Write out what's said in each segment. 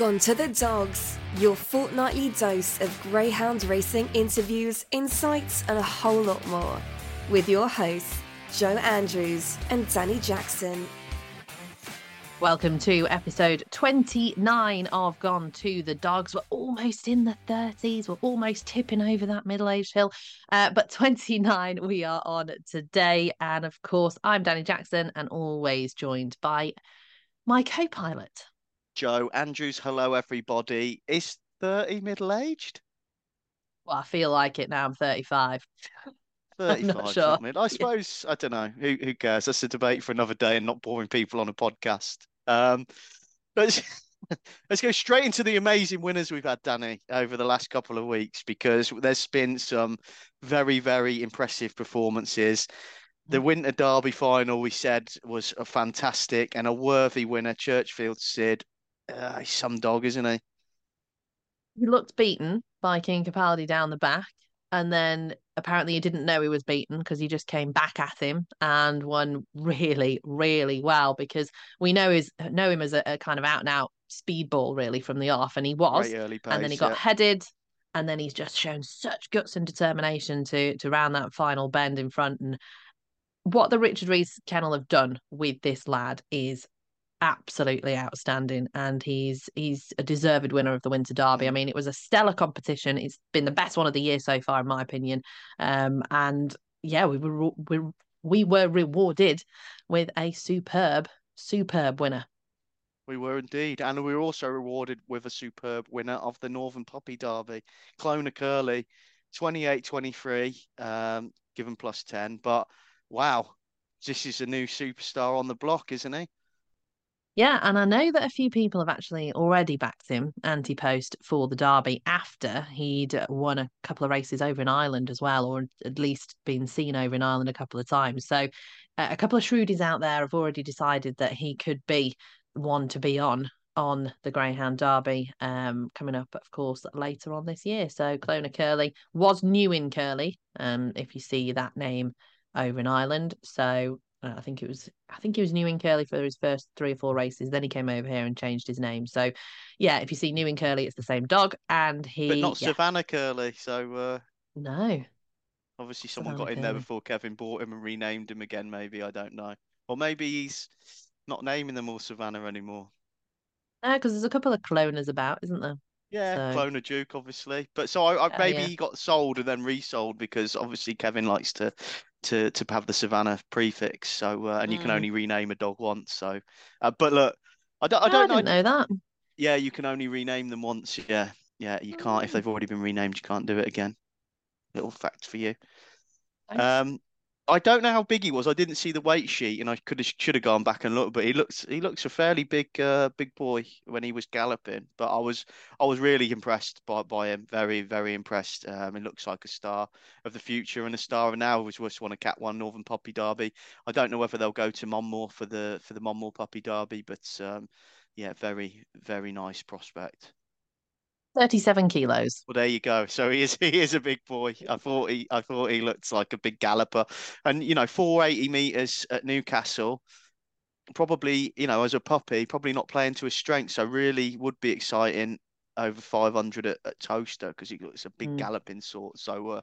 Gone to the Dogs, your fortnightly dose of greyhound racing interviews, insights, and a whole lot more. With your hosts, Joe Andrews and Dani Jackson. Welcome to episode 29 of Gone to the Dogs. We're almost in the 30s. We're almost tipping over that middle aged hill. Uh, but 29 we are on today. And of course, I'm Dani Jackson and always joined by my co pilot. Joe Andrews. Hello, everybody. Is 30 middle aged? Well, I feel like it now. I'm 35. 35, not sure. I suppose, I don't know. Who, who cares? That's a debate for another day and not boring people on a podcast. Um, let's, let's go straight into the amazing winners we've had, Dani, over the last couple of weeks because there's been some very, very impressive performances. The Mm. Winter Derby final, we said, was a fantastic and a worthy winner. Churchfield Sid, uh, he's some dog, isn't he? He looked beaten by King Capaldi down the back. And then apparently he didn't know he was beaten because he just came back at him and won really, really well because we know his know him as a, a kind of out and out speedball really from the off, and he was. Early pace, and then he got yeah. headed, and then he's just shown such guts and determination to to round that final bend in front. And what the Richard Rees kennel have done with this lad is absolutely outstanding and he's he's a deserved winner of the winter derby i Mm. mean it was a stellar competition it's been the best one of the year so far in my opinion um and yeah we were we, we were rewarded with a superb superb winner We were indeed. And we were also rewarded with a superb winner of the Northern puppy Derby, Clona Curly, 28 23, um, given plus 10. But wow, this is a new superstar on the block, isn't he? Yeah, and I know that a few people have actually already backed him anti-post for the Derby after he'd won a couple of races over in Ireland as well, or at least been seen over in Ireland a couple of times. So uh, a couple of shrewdies out there have already decided that he could be one to be on on the Greyhound Derby um coming up of course later on this year. So Clona Curly was Newinn Curly, um if you see that name over in Ireland. So uh, I think it was I think he was Newinn Curly for his first three or four races. Then he came over here and changed his name. So yeah, if you see Newinn Curly, it's the same dog, and he But not yeah, Savannah Curly. So uh, no. obviously someone Savannah got in there before Kevin bought him and renamed him again, maybe. I don't know. Or maybe he's not naming them all Savannah anymore. No, because there's a couple of cloners about, isn't there? Yeah, So- Clona Duke, obviously. But so I, I Oh, maybe yeah. he got sold and then resold because obviously Kevin likes to to to have the Savannah prefix. So uh, and you can Mm. only rename a dog once. So, uh, but look, I don't I don't didn't know. know that. Yeah, you can only rename them once. Yeah, yeah, you can't if Mm. they've already been renamed. You can't do it again. Little fact for you. Thanks. Um, I don't know how big he was. I didn't see the weight sheet, and I could have should have gone back and looked. But he looks he looks a fairly big uh, big boy when he was galloping. But I was I was really impressed by by him. Very very impressed. Um, he looks like a star of the future and a star of now. Who's just won a Cat One Northern Puppy Derby. I don't know whether they'll go to Monmore for the for the Monmore Puppy Derby, but um, yeah, very very nice prospect. 37 kilos. Well, there you go. So he is he is a big boy. I thought he I thought he looked like a big galloper, and you know, 480 meters at Newcastle. Probably, you know, as a puppy, probably not playing to his strength. So really would be exciting over 500 at, at Towcester because he looks a big Mm. galloping sort. So uh,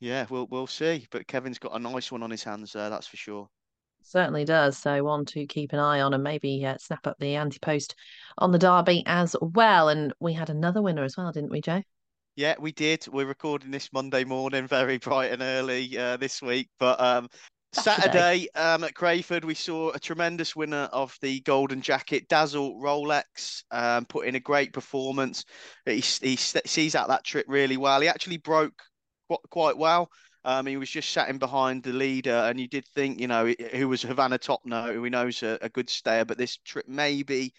yeah, we'll we'll see. But Kevin's got a nice one on his hands there, that's for sure. Certainly does. So one to keep an eye on and maybe uh, snap up the anti-post on the Derby as well. And we had another winner as well, didn't we, Joe? Yeah, we did. We're recording this Monday morning, very bright and early uh, this week. But um, Saturday. Saturday um, at Crayford, we saw a tremendous winner of the Golden Jacket, Dazzle Rolex, um, put in a great performance. He, he sees out that trip really well. He actually broke quite well. Um, he was just sat in behind the leader, and you did think, you know, who was Savannah Topno, who we know is a, a good stayer, but this trip maybe,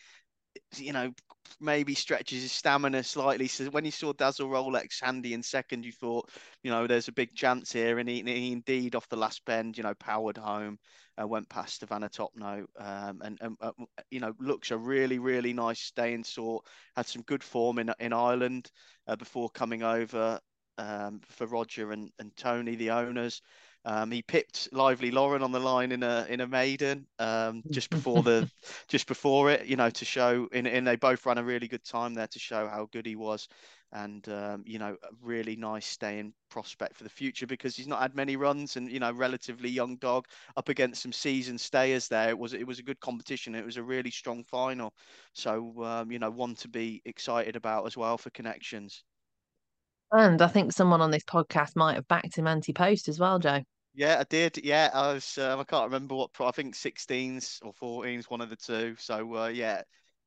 you know, maybe stretches his stamina slightly. So when you saw Dazzle Rolex handy in second, you thought, you know, there's a big chance here. And he, he indeed, off the last bend, you know, powered home, uh, went past Savannah Topno, um, and, and uh, you know, looks a really, really nice staying sort. Had some good form in in Ireland uh, before coming over um, for Roger and, and Tony, the owners. Um, he pipped Lively Lauren on the line in a in a maiden um, just before the just before it, you know, to show. And, and they both ran a really good time there to show how good he was and um, you know, a really nice staying prospect for the future because he's not had many runs and you know, relatively young dog up against some seasoned stayers there. It was it was a good competition. It was a really strong final, so um, you know, one to be excited about as well for connections. And I think someone on this podcast might have backed him anti-post as well, Joe. Yeah, I did. Yeah, I was. Um, I can't remember what. I think 16s or 14s, one of the two. So uh, yeah,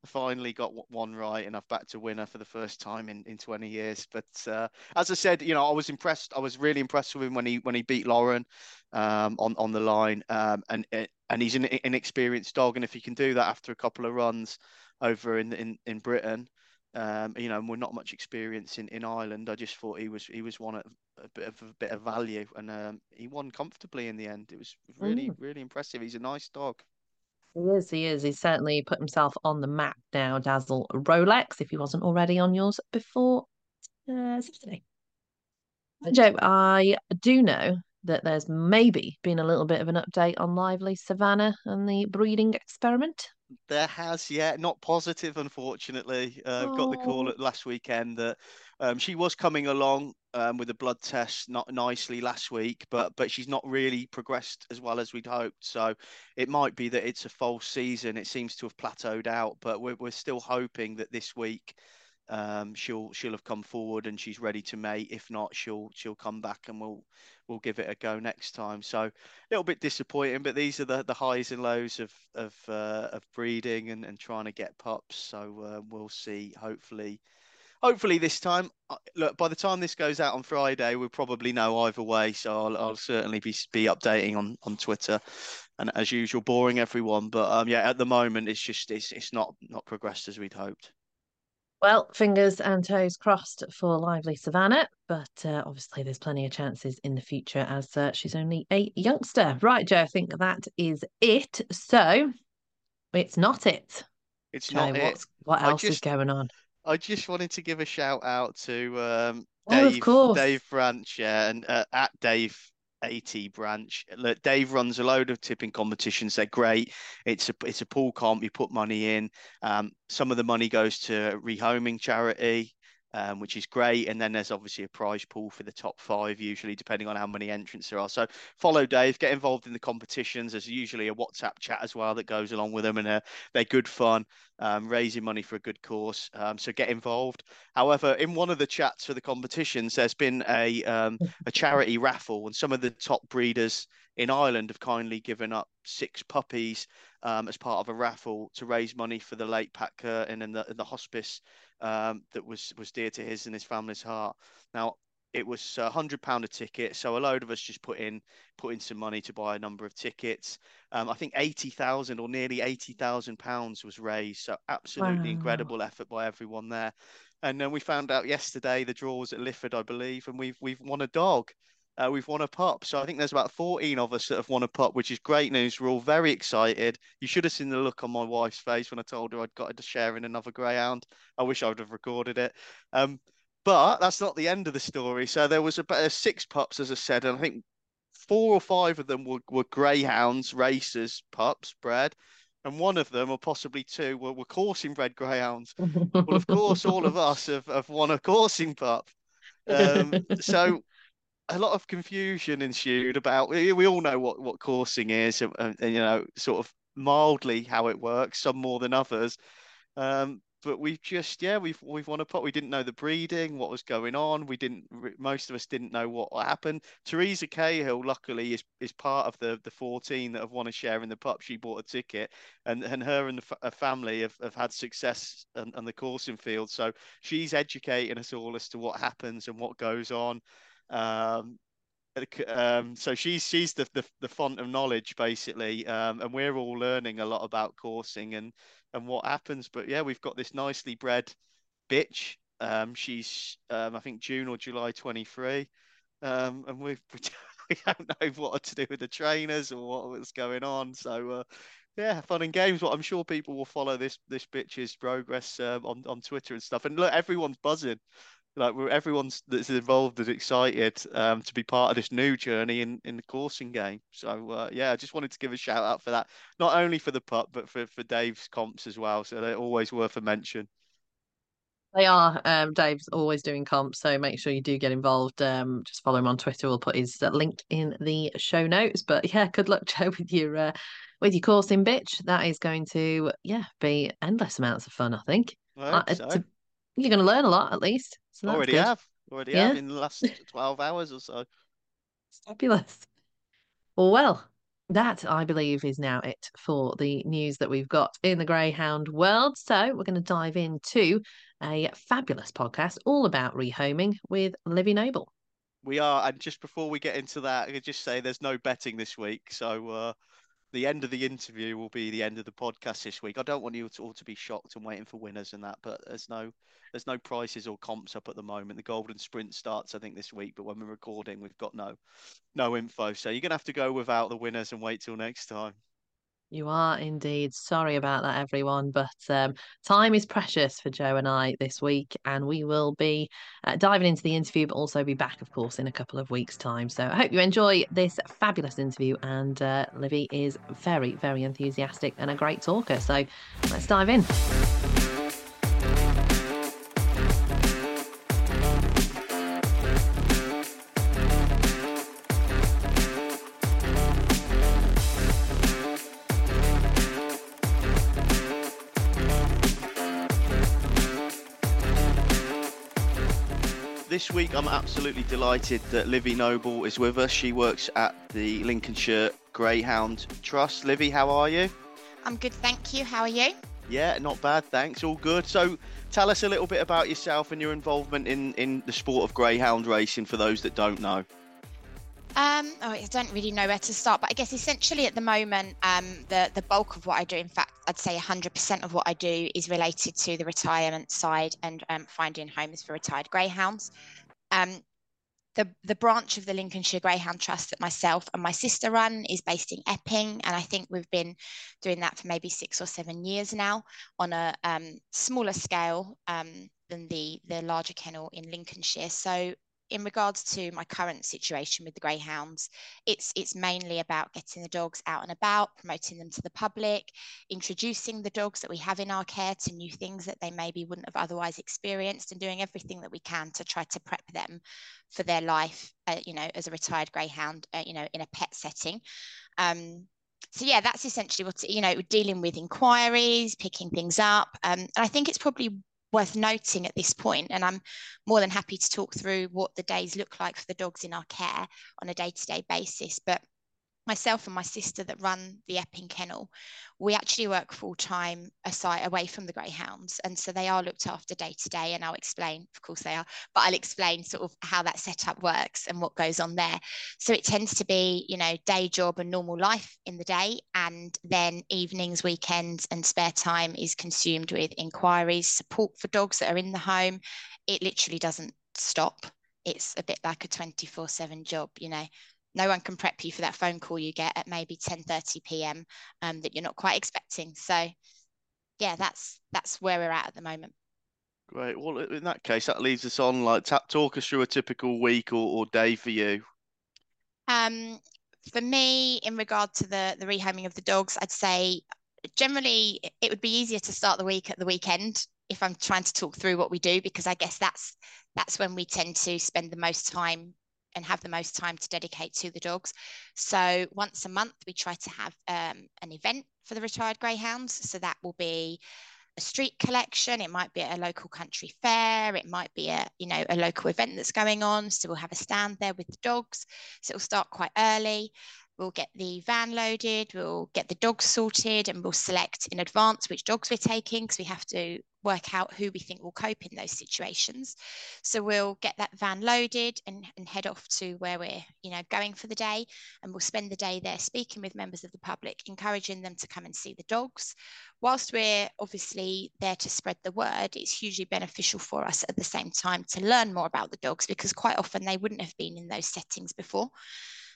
finally got one right and I've backed a winner for the first time in, in 20 years. But uh, as I said, you know, I was impressed. I was really impressed with him when he when he beat Lauren um, on on the line. Um, and and he's an inexperienced dog, and if he can do that after a couple of runs over in in in Britain. Um, you know, and we're not much experience in, in Ireland. I just thought he was he was one at a bit of a bit of value, and um, he won comfortably in the end. It was really mm. really impressive. He's a nice dog. He is, he is. He's certainly put himself on the map now, Dazzle Rolex, if he wasn't already on yours before uh, Saturday. Joe, I do know that there's maybe been a little bit of an update on Lively Savannah and the breeding experiment. There has, yeah, not positive, unfortunately. Uh, oh. Got the call oh. last weekend that um, she was coming along um, with a blood test not nicely last week, but but she's not really progressed as well as we'd hoped. So it might be that it's a false season. It seems to have plateaued out, but we're we're still hoping that this week um, she'll she'll have come forward and she's ready to mate. If not, she'll she'll come back and we'll we'll give it a go next time. So a little bit disappointing, but these are the, the highs and lows of of uh, of breeding and, and trying to get pups. So uh, we'll see. Hopefully hopefully this time uh, look by the time this goes out on friday we'll probably know either way so i'll, I'll certainly be be updating on on twitter and as usual boring everyone but um yeah at the moment it's just it's, it's not not progressed as we'd hoped well, fingers and toes crossed for Lively Savannah, but uh, obviously there's plenty of chances in the future as uh, she's only a youngster. Right, Joe, I think that is it. So it's not it. It's Joe, not it. What else just, is going on? I just wanted to give a shout out to um, Dave, oh, Dave Branch, yeah, and uh, at Dave AT branch. Look, Dave runs a load of tipping competitions. They're great. It's a it's a pool comp. You put money in. Um, some of the money goes to rehoming charity um, which is great. And then there's obviously a prize pool for the top five, usually depending on how many entrants there are. So follow Dave, get involved in the competitions. There's usually a WhatsApp chat as well that goes along with them, and uh, they're good fun, um, raising money for a good cause. Um, so get involved. However, in one of the chats for the competitions, there's been a um, a charity raffle, and some of the top breeders in Ireland have kindly given up six puppies um, as part of a raffle to raise money for the late Pat Curtin and the, and the hospice um, that was was dear to his and his family's heart. Now it was a hundred pound a ticket, so a load of us just put in put in some money to buy a number of tickets. Um, I think eighty thousand or nearly eighty thousand pounds was raised, so absolutely wow. incredible effort by everyone there. And then we found out yesterday the draw was at Lifford, I believe, and we've we've won a dog. Uh, we've won a pup. So I think there's about 14 of us that have won a pup, which is great news. We're all very excited. You should have seen the look on my wife's face when I told her I'd got to share in another greyhound. I wish I would have recorded it. Um, but that's not the end of the story. So there was about uh, six pups, as I said, and I think four or five of them were, were greyhounds, racers, pups, bred. And one of them, or possibly two, were, were coursing bred greyhounds. well, of course, all of us have, have won a coursing pup. Um, so a lot of confusion ensued about. We all know what what coursing is, and, and, you know, sort of mildly how it works. Some more than others. Um, but we've just yeah we've we've won a pot we didn't know the breeding what was going on we didn't most of us didn't know what happened teresa cahill luckily is is part of the the 14 that have won a share in the pup she bought a ticket and and her and the family have, have had success on the coursing field so she's educating us all as to what happens and what goes on um, um, so she's she's the, the, the font of knowledge basically, um, and we're all learning a lot about coursing and and what happens. But yeah, we've got this nicely bred bitch. Um, she's um, I think June or July 23, um, and we've we don't know what to do with the trainers or what was going on. So uh, yeah, fun and games. But I'm sure people will follow this this bitch's progress um, on on Twitter and stuff. And look, everyone's buzzing like we're, everyone's that's involved is excited um, to be part of this new journey in, in the coursing game. So uh, yeah, I just wanted to give a shout out for that, not only for the pup but for for Dave's comps as well. So they're always worth a mention. They are. Um, Dave's always doing comps, so make sure you do get involved. Um, just follow him on Twitter. We'll put his uh, link in the show notes. But yeah, good luck, Joe, with your uh, with your coursing bitch. That is going to yeah be endless amounts of fun. I think. I uh, so. to, you're going to learn a lot at least. So Already good. have. Already yeah. have in the last twelve hours or so. Fabulous. Well, that I believe is now it for the news that we've got in the greyhound world. So we're going to dive into a fabulous podcast all about rehoming with Livi Noble. We are, and just before we get into that, I could just say there's no betting this week, so uh, the end of the interview will be the end of the podcast this week. I don't want you all to be shocked and waiting for winners and that, but there's no there's no prizes or comps up at the moment. The Golden Sprint starts, I think, this week, but when we're recording, we've got no no info. So you're gonna have to go without the winners and wait till next time. You are indeed. Sorry about that, everyone. But um, time is precious for Joe and I this week, and we will be uh, diving into the interview, but also be back, of course, in a couple of weeks' time. So I hope you enjoy this fabulous interview. And uh, Livi is very, very enthusiastic and a great talker. So let's dive in. This week I'm absolutely delighted that Livi Noble is with us. She works at the Lincolnshire Greyhound Trust. Livi, how are you? I'm good, thank you. How are you? Yeah, not bad, thanks. All good. So, tell us a little bit about yourself and your involvement in in the sport of greyhound racing for those that don't know. Um, oh, I don't really know where to start, but I guess essentially at the moment, um, the the bulk of what I do, in fact, I'd say 100% of what I do is related to the retirement side and um, finding homes for retired greyhounds. Um, the the branch of the Lincolnshire Greyhound Trust that myself and my sister run is based in Epping, and I think we've been doing that for maybe six or seven years now on a um, smaller scale um, than the the larger kennel in Lincolnshire. So in regards to my current situation with the greyhounds it's it's mainly about getting the dogs out and about promoting them to the public introducing the dogs that we have in our care to new things that they maybe wouldn't have otherwise experienced and doing everything that we can to try to prep them for their life uh, you know as a retired greyhound uh, you know in a pet setting. Um, so yeah that's essentially what you know dealing with inquiries picking things up um, and i think it's probably worth noting at this point, and I'm more than happy to talk through what the days look like for the dogs in our care on a day to day basis. But myself and my sister that run the Epping Kennel, we actually work full time aside away from the greyhounds, and so they are looked after day to day. And I'll explain, of course, they are, but I'll explain sort of how that setup works and what goes on there. So it tends to be, you know, day job and normal life in the day, and then evenings, weekends, and spare time is consumed with inquiries, support for dogs that are in the home. It literally doesn't stop. It's a bit like a 24 7 job, you know, no one can prep you for that phone call you get at maybe 10:30 p.m. Um, that you're not quite expecting. So, yeah, that's that's where we're at at the moment. Great. Well, in that case, that leaves us on like tap, talk us through a typical week or, or day for you. Um, for me, in regard to the the rehoming of the dogs, I'd say generally it would be easier to start the week at the weekend if I'm trying to talk through what we do because I guess that's that's when we tend to spend the most time and have the most time to dedicate to the dogs. So once a month, we try to have um, an event for the retired greyhounds. So that will be a street collection. It might be a local country fair. It might be a you know a local event that's going on. So we'll have a stand there with the dogs. So it'll start quite early. We'll get the van loaded, we'll get the dogs sorted, and we'll select in advance which dogs we're taking because we have to work out who we think will cope in those situations. So we'll get that van loaded and, and head off to where we're, you know, going for the day. And we'll spend the day there speaking with members of the public, encouraging them to come and see the dogs. Whilst we're obviously there to spread the word, it's hugely beneficial for us at the same time to learn more about the dogs because quite often they wouldn't have been in those settings before.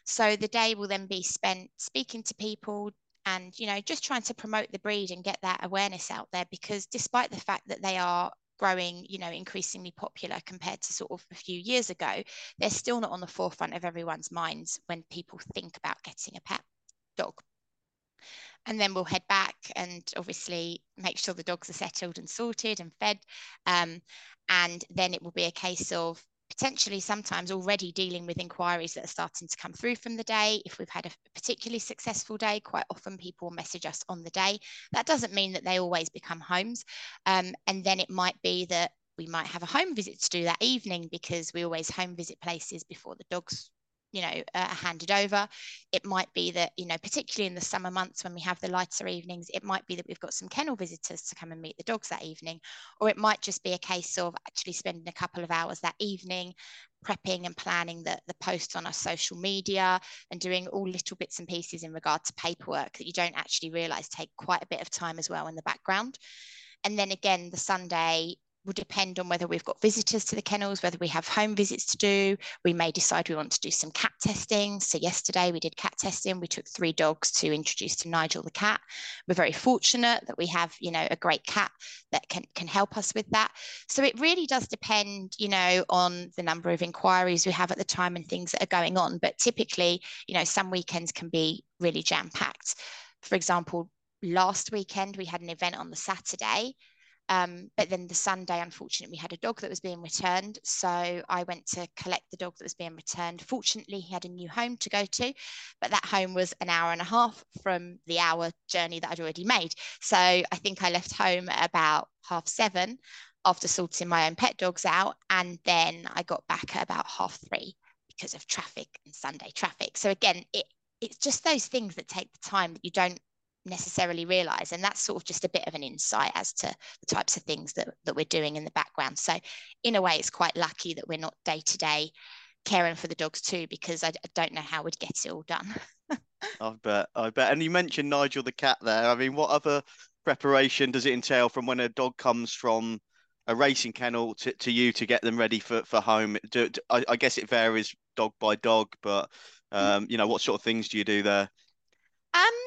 So the day will then be spent speaking to people, and you know just trying to promote the breed and get that awareness out there because despite the fact that they are growing, you know, increasingly popular compared to sort of a few years ago, they're still not on the forefront of everyone's minds when people think about getting a pet dog. And then we'll head back and obviously make sure the dogs are settled and sorted and fed. Um, and then it will be a case of potentially sometimes already dealing with inquiries that are starting to come through from the day. If we've had a particularly successful day, quite often people message us on the day. That doesn't mean that they always become homes. Um, and then it might be that we might have a home visit to do that evening because we always home visit places before the dogs you know uh, handed over. It might be that you know particularly in the summer months when we have the lighter evenings it might be that we've got some kennel visitors to come and meet the dogs that evening. Or it might just be a case of actually spending a couple of hours that evening prepping and planning the, the posts on our social media and doing all little bits and pieces in regard to paperwork that you don't actually realize take quite a bit of time as well in the background. And then again the sunday will depend on whether we've got visitors to the kennels, whether we have home visits to do. We may decide we want to do some cat testing. So yesterday we did cat testing. We took three dogs to introduce to Nigel the cat. We're very fortunate that we have, you know, a great cat that can, can help us with that. So it really does depend, you know, on the number of inquiries we have at the time and things that are going on. But typically, you know, some weekends can be really jam packed. For example, last weekend we had an event on the Saturday um, but then the Sunday, unfortunately, we had a dog that was being returned. So I went to collect the dog that was being returned. Fortunately, he had a new home to go to, but that home was an hour and a half from the hour journey that I'd already made. So I think I left home at about half seven after sorting my own pet dogs out. And then I got back at about half three because of traffic and Sunday traffic. So again, it, it's just those things that take the time that you don't necessarily realize and that's sort of just a bit of an insight as to the types of things that, that we're doing in the background. So in a way it's quite lucky that we're not day to day caring for the dogs too because I, I don't know how we'd get it all done. I bet i bet. And you mentioned nigel the cat there. I mean what other preparation does it entail from when a dog comes from a racing kennel to, to you to get them ready for, for home? Do, do, I, I guess it varies dog by dog but mm. um, you know what sort of things do you do there? Um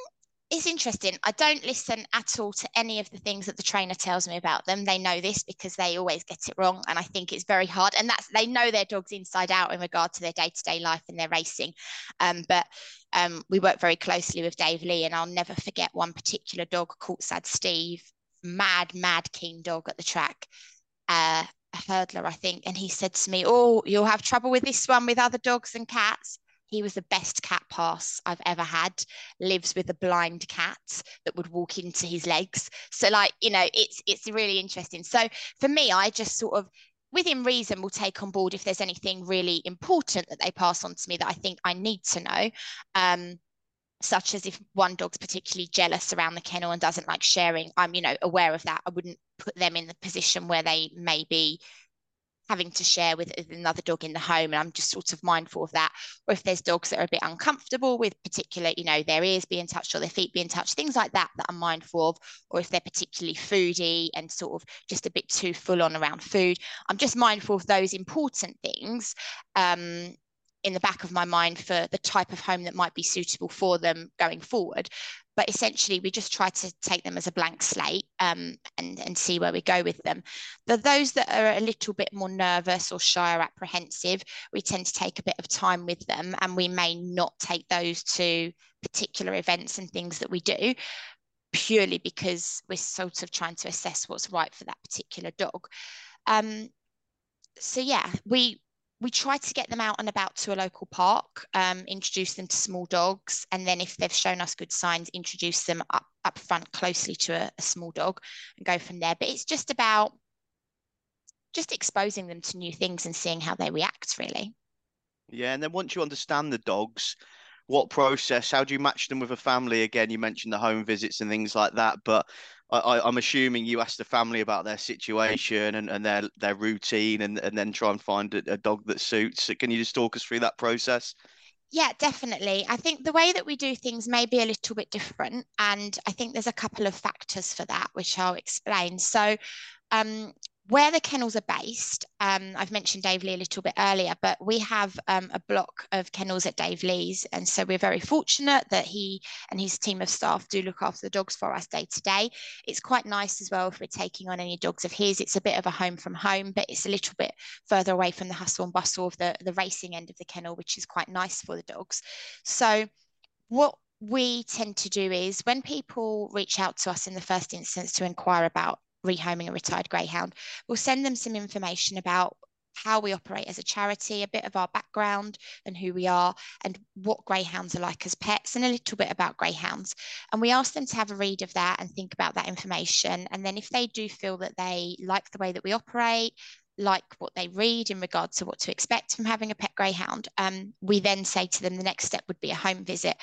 it's interesting. I don't listen at all to any of the things that the trainer tells me about them. They know this because they always get it wrong. And I think it's very hard. And that's they know their dogs inside out in regard to their day-to-day life and their racing. Um, but um, we work very closely with Dave Lee, and I'll never forget one particular dog called Sad Steve, mad, mad keen dog at the track. Uh, a hurdler, I think, and he said to me, "Oh, you'll have trouble with this one with other dogs and cats." He was the best cat pass I've ever had. Lives with a blind cat that would walk into his legs. So like, you know, it's it's really interesting. So for me, I just sort of within reason will take on board if there's anything really important that they pass on to me that I think I need to know. Um, such as if one dog's particularly jealous around the kennel and doesn't like sharing, I'm, you know, aware of that. I wouldn't put them in the position where they may be having to share with another dog in the home and i'm just sort of mindful of that. Or if there's dogs that are a bit uncomfortable with particular you know their ears being touched or their feet being touched things like that that i'm mindful of. Or if they're particularly foodie and sort of just a bit too full on around food i'm just mindful of those important things um, in the back of my mind for the type of home that might be suitable for them going forward but essentially we just try to take them as a blank slate um, and, and see where we go with them. The those that are a little bit more nervous or shy or apprehensive, we tend to take a bit of time with them and we may not take those to particular events and things that we do purely because we're sort of trying to assess what's right for that particular dog. Um, so yeah, we we try to get them out and about to a local park, um, introduce them to small dogs, and then if they've shown us good signs, introduce them up up front closely to a, a small dog and go from there. But it's just about just exposing them to new things and seeing how they react, really. Yeah, and then once you understand the dogs, what process? How do you match them with a family? Again, you mentioned the home visits and things like that, but I, am assuming you ask the family about their situation and, and their their routine, and, and then try and find a, a dog that suits. Can you just talk us through that process? Yeah, definitely. I think the way that we do things may be a little bit different, and I think there's a couple of factors for that, which I'll explain. So, um, where the kennels are based, um, I've mentioned Dave Lee a little bit earlier, but we have um, a block of kennels at Dave Lee's. And so we're very fortunate that he and his team of staff do look after the dogs for us day to day. It's quite nice as well if we're taking on any dogs of his. It's a bit of a home from home, but it's a little bit further away from the hustle and bustle of the, the racing end of the kennel, which is quite nice for the dogs. So what we tend to do is when people reach out to us in the first instance to inquire about rehoming a retired greyhound. We'll send them some information about how we operate as a charity, a bit of our background and who we are, and what greyhounds are like as pets, and a little bit about greyhounds. And we ask them to have a read of that and think about that information. And then if they do feel that they like the way that we operate, like what they read in regards to what to expect from having a pet greyhound, um, we then say to them the next step would be a home visit.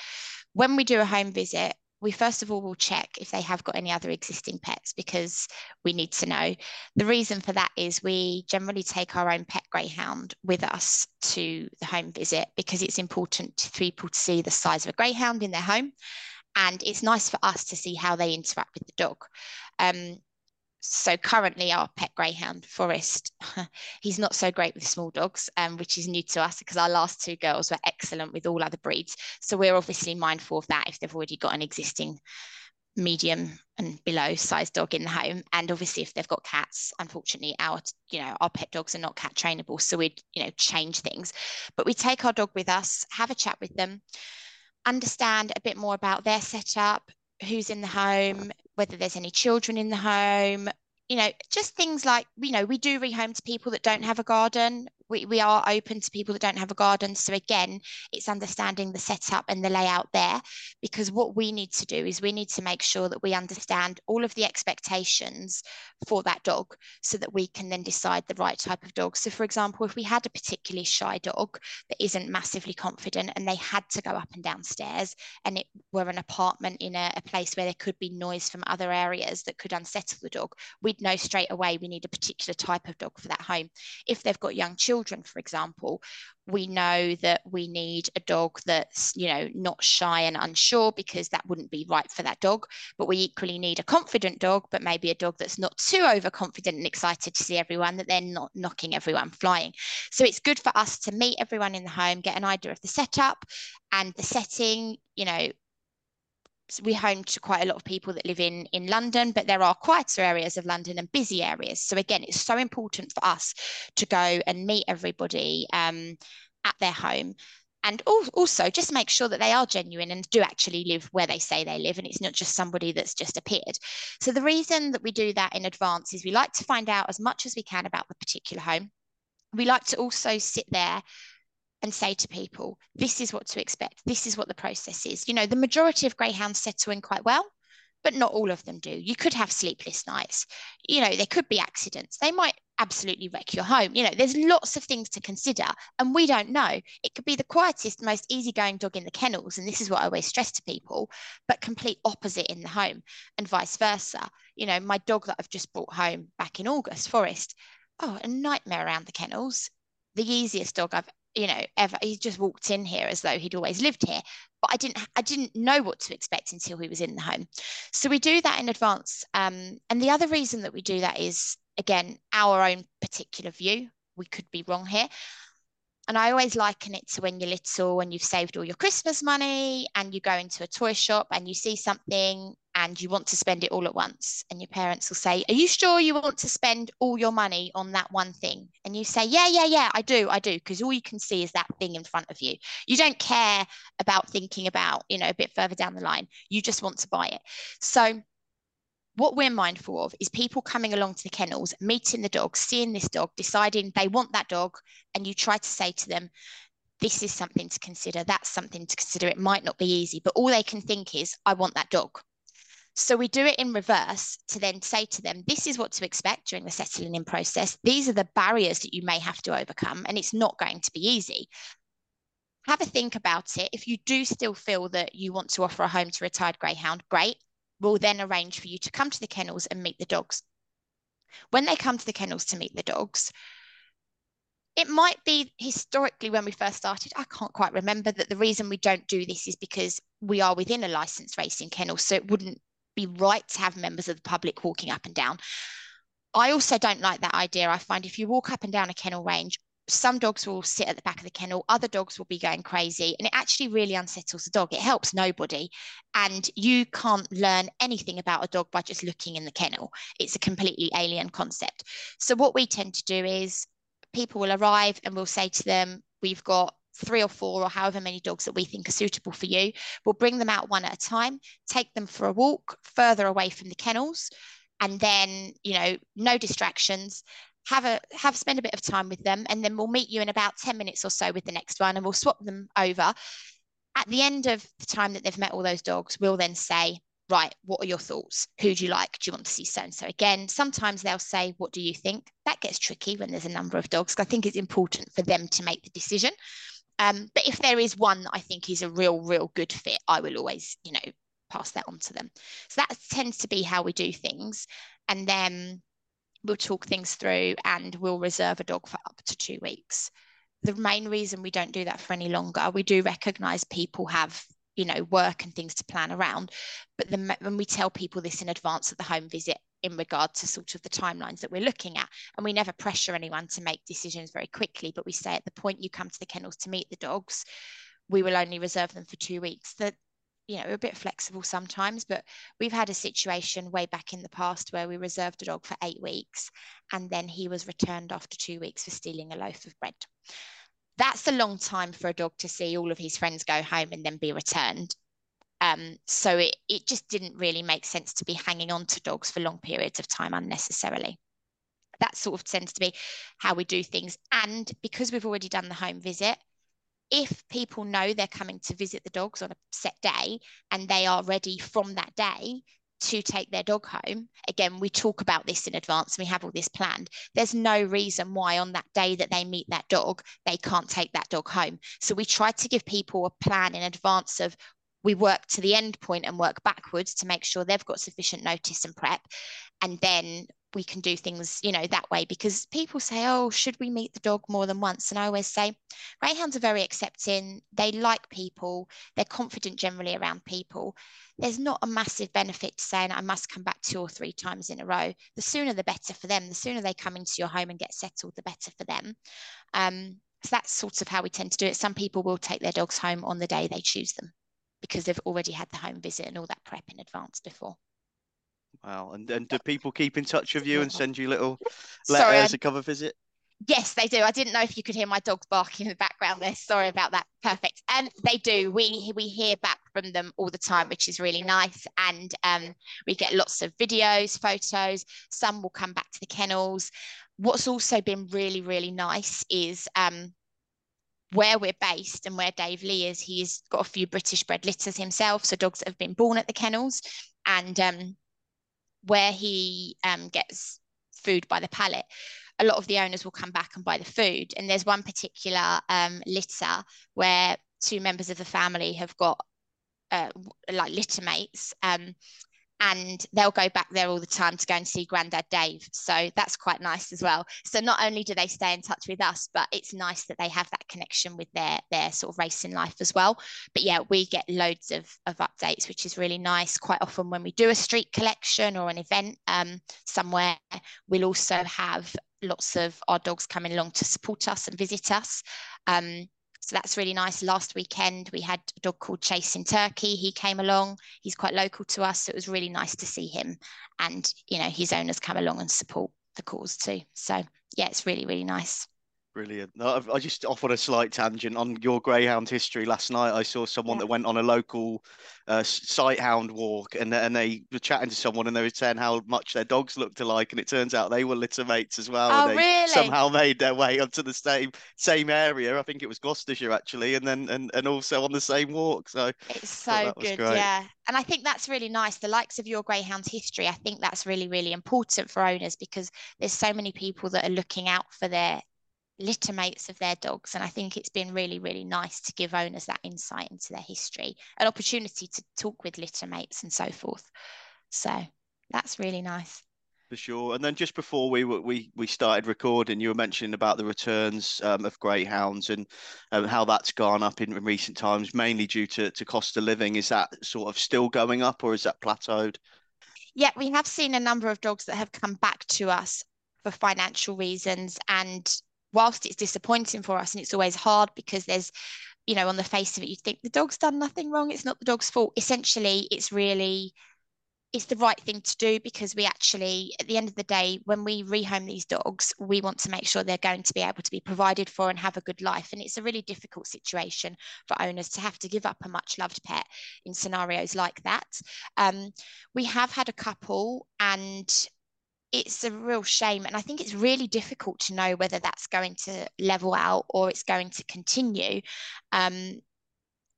When we do a home visit, we first of all will check if they have got any other existing pets because we need to know. The reason for that is we generally take our own pet greyhound with us to the home visit because it's important to people to see the size of a greyhound in their home. And it's nice for us to see how they interact with the dog. Um, so currently our pet greyhound forest he's not so great with small dogs um, which is new to us because our last two girls were excellent with all other breeds. So we're obviously mindful of that if they've already got an existing medium and below size dog in the home. And obviously if they've got cats unfortunately our you know our pet dogs are not cat trainable so we'd you know change things. But we take our dog with us have a chat with them understand a bit more about their setup who's in the home, whether there's any children in the home, you know, just things like, you know, we do rehome to people that don't have a garden we, we are open to people that don't have a garden. So again, it's understanding the setup and the layout there, because what we need to do is we need to make sure that we understand all of the expectations for that dog so that we can then decide the right type of dog. So for example, if we had a particularly shy dog that isn't massively confident and they had to go up and down stairs and it were an apartment in a, a place where there could be noise from other areas that could unsettle the dog, we'd know straight away we need a particular type of dog for that home. If they've got young children, children, for example, we know that we need a dog that's, you know, not shy and unsure because that wouldn't be right for that dog. But we equally need a confident dog, but maybe a dog that's not too overconfident and excited to see everyone, that they're not knocking everyone flying. So it's good for us to meet everyone in the home, get an idea of the setup and the setting, you know, we home to quite a lot of people that live in in London, but there are quieter areas of London and busy areas. So again, it's so important for us to go and meet everybody um, at their home. And also just make sure that they are genuine and do actually live where they say they live and it's not just somebody that's just appeared. So the reason that we do that in advance is we like to find out as much as we can about the particular home. We like to also sit there and say to people, this is what to expect. This is what the process is. You know, the majority of greyhounds settle in quite well, but not all of them do. You could have sleepless nights. You know, there could be accidents. They might absolutely wreck your home. You know, there's lots of things to consider, and we don't know. It could be the quietest, most easygoing dog in the kennels, and this is what I always stress to people, but complete opposite in the home, and vice versa. You know, my dog that I've just brought home back in August, Forest, oh, a nightmare around the kennels. The easiest dog I've you know ever he just walked in here as though he'd always lived here but i didn't i didn't know what to expect until he was in the home. So we do that in advance um, and the other reason that we do that is again our own particular view. We could be wrong here. And I always liken it to when you're little and you've saved all your Christmas money and you go into a toy shop and you see something and you want to spend it all at once. And your parents will say, Are you sure you want to spend all your money on that one thing? And you say, Yeah, yeah, yeah, I do, I do. Because all you can see is that thing in front of you. You don't care about thinking about, you know, a bit further down the line. You just want to buy it. So, what we're mindful of is people coming along to the kennels, meeting the dog, seeing this dog, deciding they want that dog, and you try to say to them, this is something to consider, that's something to consider. It might not be easy, but all they can think is, I want that dog. So we do it in reverse to then say to them, this is what to expect during the settling in process. These are the barriers that you may have to overcome, and it's not going to be easy. Have a think about it. If you do still feel that you want to offer a home to a retired greyhound, great. We'll then arrange for you to come to the kennels and meet the dogs. When they come to the kennels to meet the dogs, it might be historically when we first started, I can't quite remember that the reason we don't do this is because we are within a licensed racing kennel. So it wouldn't be right to have members of the public walking up and down. I also don't like that idea. I find if you walk up and down a kennel range, some dogs will sit at the back of the kennel, other dogs will be going crazy, and it actually really unsettles the dog. It helps nobody. And you can't learn anything about a dog by just looking in the kennel. It's a completely alien concept. So, what we tend to do is people will arrive and we'll say to them, We've got three or four or however many dogs that we think are suitable for you. We'll bring them out one at a time, take them for a walk further away from the kennels, and then, you know, no distractions. Have a have spend a bit of time with them and then we'll meet you in about 10 minutes or so with the next one and we'll swap them over. At the end of the time that they've met all those dogs we'll then say right what are your thoughts? Who do you like? Do you want to see so and so again? Sometimes they'll say what do you think? That gets tricky when there's a number of dogs i think it's important for them to make the decision um, but if there is one that i think is a real real good fit i will always you know pass that on to them. So that tends to be how we do things. And then we'll talk things through and we'll reserve a dog for up to two weeks. The main reason we don't do that for any longer, we do recognize people have you know work and things to plan around. But the, when we tell people this in advance at the home visit in regard to sort of the timelines that we're looking at and we never pressure anyone to make decisions very quickly but we say at the point you come to the kennels to meet the dogs we will only reserve them for two weeks that you know, we're a bit flexible sometimes, but we've had a situation way back in the past where we reserved a dog for eight weeks and then he was returned after two weeks for stealing a loaf of bread. That's a long time for a dog to see all of his friends go home and then be returned. Um, so it, it just didn't really make sense to be hanging on to dogs for long periods of time unnecessarily. That sort of tends to be how we do things. And because we've already done the home visit, if people know they're coming to visit the dogs on a set day and they are ready from that day to take their dog home again we talk about this in advance and we have all this planned there's no reason why on that day that they meet that dog they can't take that dog home so we try to give people a plan in advance of we work to the end point and work backwards to make sure they've got sufficient notice and prep and then we can do things, you know, that way because people say, oh, should we meet the dog more than once? And I always say, greyhounds are very accepting. They like people. They're confident generally around people. There's not a massive benefit to saying I must come back two or three times in a row. The sooner the better for them. The sooner they come into your home and get settled, the better for them. Um, so that's sort of how we tend to do it. Some people will take their dogs home on the day they choose them because they've already had the home visit and all that prep in advance before. Wow. And, and do people keep in touch with you and send you little letters Sorry, a cover visit? Yes, they do. I didn't know if you could hear my dogs barking in the background there. Sorry about that. Perfect. And they do. We we hear back from them all the time, which is really nice. And um, we get lots of videos, photos. Some will come back to the kennels. What's also been really, really nice is um, where we're based and where Dave Lee is. He's got a few British bred litters himself, so dogs that have been born at the kennels. And um, where he um, gets food by the pallet, a lot of the owners will come back and buy the food. And there's one particular um, litter where two members of the family have got uh, like litter mates. And they'll go back there all the time to go and see Grandad Dave. So that's quite nice as well. So not only do they stay in touch with us, but it's nice that they have that connection with their their sort of racing life as well. But yeah, we get loads of of updates, which is really nice. Quite often when we do a street collection or an event um, somewhere, we'll also have lots of our dogs coming along to support us and visit us. Um, so that's really nice. Last weekend, we had a dog called Chase in Turkey. He came along. He's quite local to us. So it was really nice to see him. And, you know, his owners come along and support the cause too. So, yeah, it's really, really nice. Brilliant. I just off on a slight tangent on your greyhound history. Last night, I saw someone yeah. that went on a local uh, sighthound walk, and and they were chatting to someone, and they were saying how much their dogs looked alike, and it turns out they were litter mates as well. Oh, they really? Somehow made their way up to the same same area. I think it was Gloucestershire actually, and then and and also on the same walk. So it's so good, yeah. And I think that's really nice. The likes of your greyhound history, I think that's really really important for owners because there's so many people that are looking out for their litter mates of their dogs. And I think it's been really, really nice to give owners that insight into their history, an opportunity to talk with litter mates and so forth. So that's really nice. For sure. And then just before we we we started recording, you were mentioning about the returns um, of greyhounds and um, how that's gone up in, in recent times, mainly due to, to cost of living. Is that sort of still going up or is that plateaued? Yeah, we have seen a number of dogs that have come back to us for financial reasons. And whilst it's disappointing for us and it's always hard because there's, you know, on the face of it, you think the dog's done nothing wrong. It's not the dog's fault. Essentially, it's really it's the right thing to do because we actually, at the end of the day, when we rehome these dogs, we want to make sure they're going to be able to be provided for and have a good life. And it's a really difficult situation for owners to have to give up a much loved pet in scenarios like that. Um, we have had a couple and it's a real shame. And I think it's really difficult to know whether that's going to level out or it's going to continue. Um,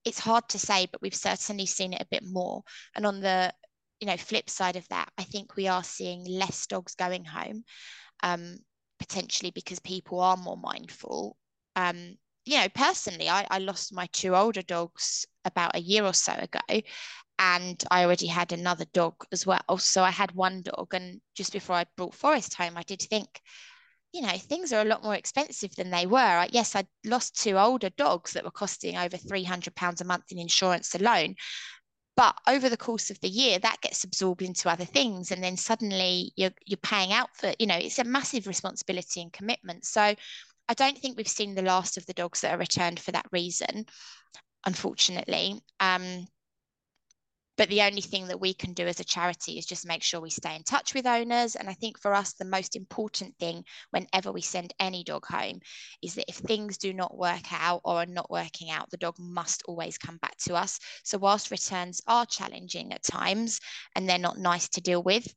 it's hard to say, but we've certainly seen it a bit more. And on the you know flip side of that, I think we are seeing less dogs going home, um, potentially because people are more mindful. Um, you know, personally, I, I lost my two older dogs about a year or so ago, and I already had another dog as well. So I had one dog, and just before I brought Forest home, I did think, you know, things are a lot more expensive than they were. I, Yes, I lost two older dogs that were costing over three hundred pounds a month in insurance alone. But over the course of the year, that gets absorbed into other things, and then suddenly you're you're paying out for. You know, it's a massive responsibility and commitment. So I don't think we've seen the last of the dogs that are returned for that reason, unfortunately. Um, but the only thing that we can do as a charity is just make sure we stay in touch with owners. And I think for us, the most important thing whenever we send any dog home is that if things do not work out or are not working out, the dog must always come back to us. So, whilst returns are challenging at times and they're not nice to deal with,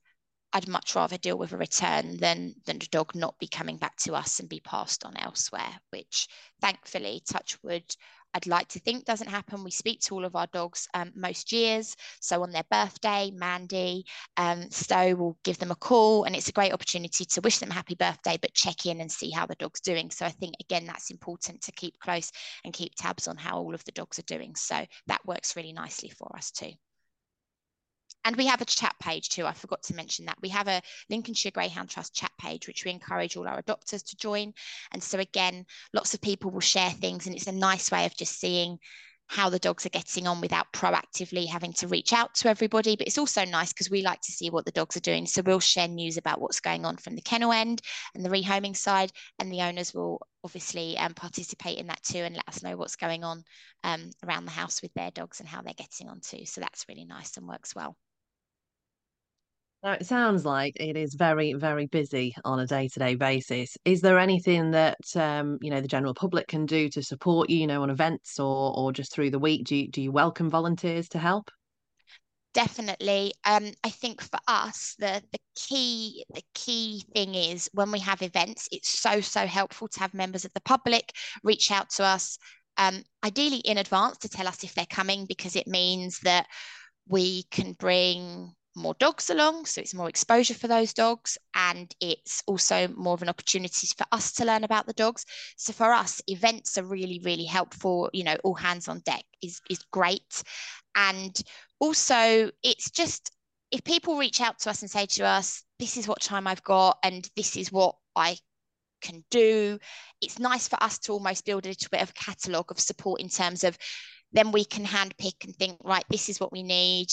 I'd much rather deal with a return than than the dog not be coming back to us and be passed on elsewhere, which thankfully, touch wood, I'd like to think doesn't happen. We speak to all of our dogs um, most years. So on their birthday, Mandy, um, Stowe will give them a call, and it's a great opportunity to wish them happy birthday, but check in and see how the dog's doing. So I think, again, that's important to keep close and keep tabs on how all of the dogs are doing. So that works really nicely for us too. And we have a chat page too. I forgot to mention that. We have a Lincolnshire Greyhound Trust chat page, which we encourage all our adopters to join. And so, again, lots of people will share things, and it's a nice way of just seeing how the dogs are getting on without proactively having to reach out to everybody. But it's also nice because we like to see what the dogs are doing. So we'll share news about what's going on from the kennel end and the rehoming side, and the owners will obviously um, participate in that too and let us know what's going on um, around the house with their dogs and how they're getting on too. So that's really nice and works well. Now, it sounds like it is very, very busy on a day-to-day basis. Is there anything that um, you know the general public can do to support you, you know, on events or or just through the week? Do you, do you welcome volunteers to help? Definitely. Um, I think for us, the the key the key thing is when we have events, it's so so helpful to have members of the public reach out to us, um, ideally in advance to tell us if they're coming, because it means that we can bring more dogs along, so it's more exposure for those dogs, and it's also more of an opportunity for us to learn about the dogs. So for us, events are really, really helpful. You know, all hands on deck is is great, and also it's just if people reach out to us and say to us, "This is what time I've got, and this is what I can do," it's nice for us to almost build a little bit of a catalogue of support in terms of then we can handpick and think, right, this is what we need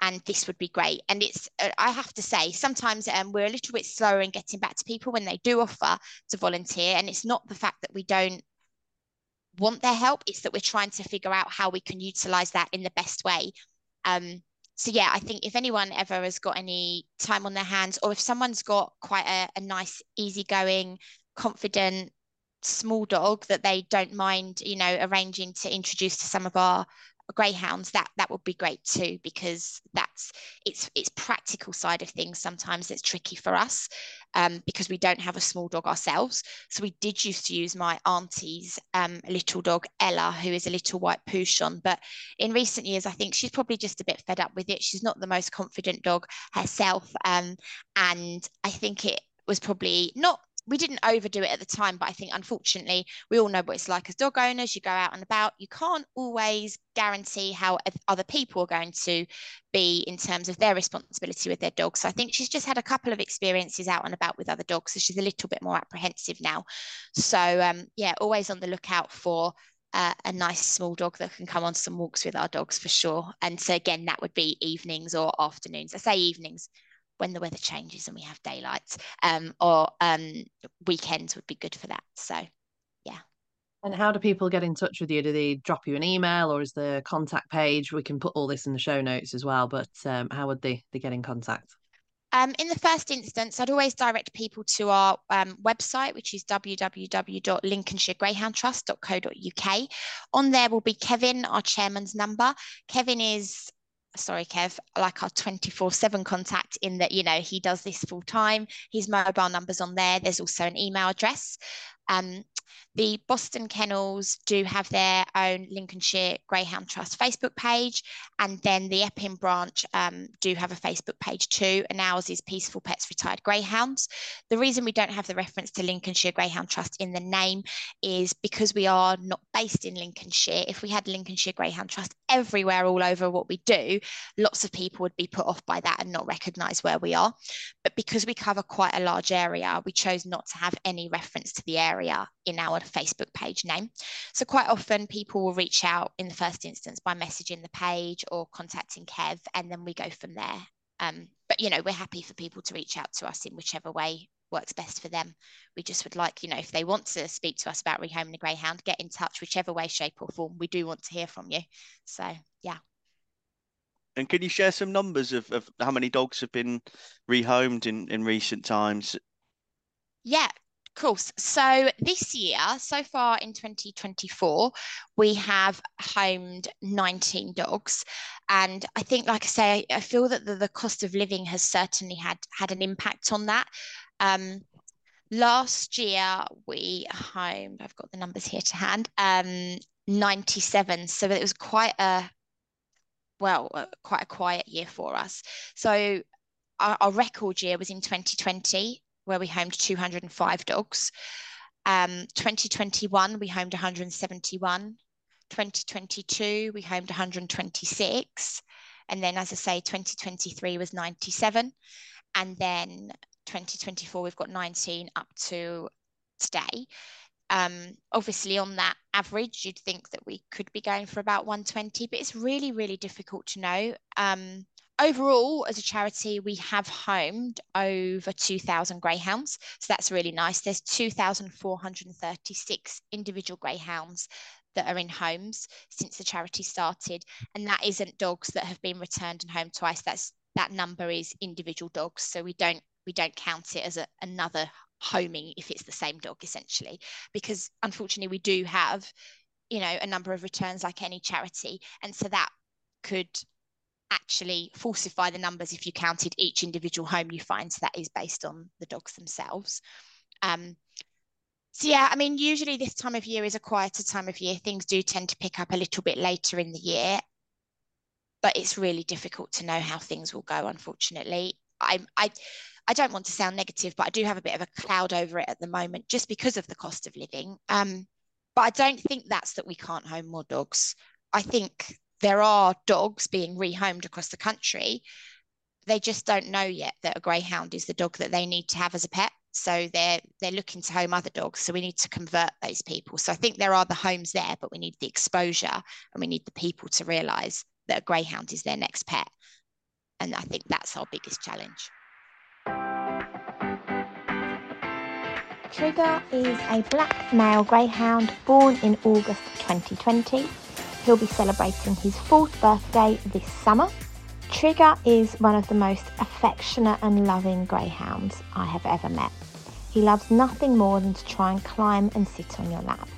and this would be great. And it's, uh, I have to say, sometimes um, we're a little bit slower in getting back to people when they do offer to volunteer. And it's not the fact that we don't want their help, it's that we're trying to figure out how we can utilize that in the best way. Um, so yeah, I think if anyone ever has got any time on their hands, or if someone's got quite a, a nice, easygoing, confident, small dog that they don't mind, you know, arranging to introduce to some of our greyhounds that that would be great too because that's it's it's practical side of things sometimes it's tricky for us um, because we don't have a small dog ourselves. So we did used to use my auntie's um, little dog ella who is a little white poochon but in recent years i think she's probably just a bit fed up with it. She's not the most confident dog herself um, and i think it was probably not we didn't overdo it at the time, but I think unfortunately we all know what it's like as dog owners. You go out and about, you can't always guarantee how other people are going to be in terms of their responsibility with their dogs. So I think she's just had a couple of experiences out and about with other dogs, so she's a little bit more apprehensive now. So um, yeah, always on the lookout for uh, a nice small dog that can come on some walks with our dogs for sure. And so again, that would be evenings or afternoons. I say evenings when the weather changes and we have daylight, um, or um, weekends would be good for that. So, yeah. And how do people get in touch with you? Do they drop you an email or is the contact page? We can put all this in the show notes as well, but um, how would they, they get in contact? Um, in the first instance, I'd always direct people to our um, website, which is www.lincolnshiregreyhoundtrust.co.uk. On there will be Kevin, our chairman's number. Kevin is sorry kev like our 24 7 contact in that you know he does this full time. His mobile numbers on there. There's also an email address um, the Boston Kennels do have their own Lincolnshire Greyhound Trust Facebook page, and then the Epping branch um, do have a Facebook page too, and ours is Peaceful Pets Retired Greyhounds. The reason we don't have the reference to Lincolnshire Greyhound Trust in the name is because we are not based in Lincolnshire. If we had Lincolnshire Greyhound Trust everywhere, all over what we do, lots of people would be put off by that and not recognise where we are. But because we cover quite a large area, we chose not to have any reference to the area area in our Facebook page name. So quite often people will reach out in the first instance by messaging the page or contacting Kev, and then we go from there. Um, but you know, we're happy for people to reach out to us in whichever way works best for them. We just would like, you know, if they want to speak to us about rehoming a greyhound, get in touch, whichever way, shape, or form. We do want to hear from you. So yeah. And can you share some numbers of, of how many dogs have been rehomed in, in recent times? Yeah, course. So this year, so far in 2024, we have homed 19 dogs. And I think, like I say, I feel that the, the cost of living has certainly had had an impact on that. Um, last year we homed, I've got the numbers here to hand, um, 97. So it was quite a well, uh, quite a quiet year for us. So our, our record year was in 2020 where we homed 205 dogs. Um, 2021, we homed 171. 2022, we homed 126. And then, as I say, 2023 was 97. And then 2024, we've got 19 up to today. Um, obviously, on that average, you'd think that we could be going for about 120, but it's really, really difficult to know. Um, overall, as a charity, we have homed over 2,000 greyhounds. So that's really nice. There's 2,436 individual greyhounds that are in homes since the charity started. And that isn't dogs that have been returned and home twice. That's that number is individual dogs. So we don't we don't count it as a, another homing if it's the same dog essentially because unfortunately we do have you know a number of returns like any charity and so that could actually falsify the numbers if you counted each individual home you find. So that is based on the dogs themselves. Um, so yeah, I mean, usually this time of year is a quieter time of year. Things do tend to pick up a little bit later in the year, but it's really difficult to know how things will go. Unfortunately, I I I don't want to sound negative, but I do have a bit of a cloud over it at the moment, just because of the cost of living. Um, but I don't think that's that we can't home more dogs. I think there are dogs being rehomed across the country. They just don't know yet that a greyhound is the dog that they need to have as a pet. So they're they're looking to home other dogs. So we need to convert those people. So I think there are the homes there, but we need the exposure and we need the people to realise that a greyhound is their next pet. And I think that's our biggest challenge. Trigger is a black male greyhound born in August 2020 he'll be celebrating his fourth birthday this summer. Trigger is one of the most affectionate and loving greyhounds I have ever met. He loves nothing more than to try and climb and sit on your lap.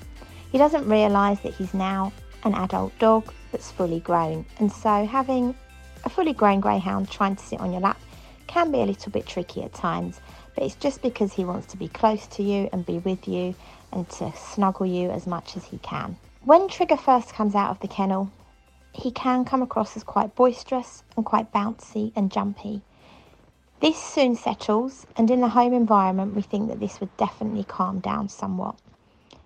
He doesn't realise that he's now an adult dog that's fully grown, and so having a fully grown greyhound trying to sit on your lap can be a little bit tricky at times, but it's just because he wants to be close to you and be with you and to snuggle you as much as he can. When Trigger first comes out of the kennel, he can come across as quite boisterous and quite bouncy and jumpy. This soon settles, and in the home environment, we think that this would definitely calm down somewhat.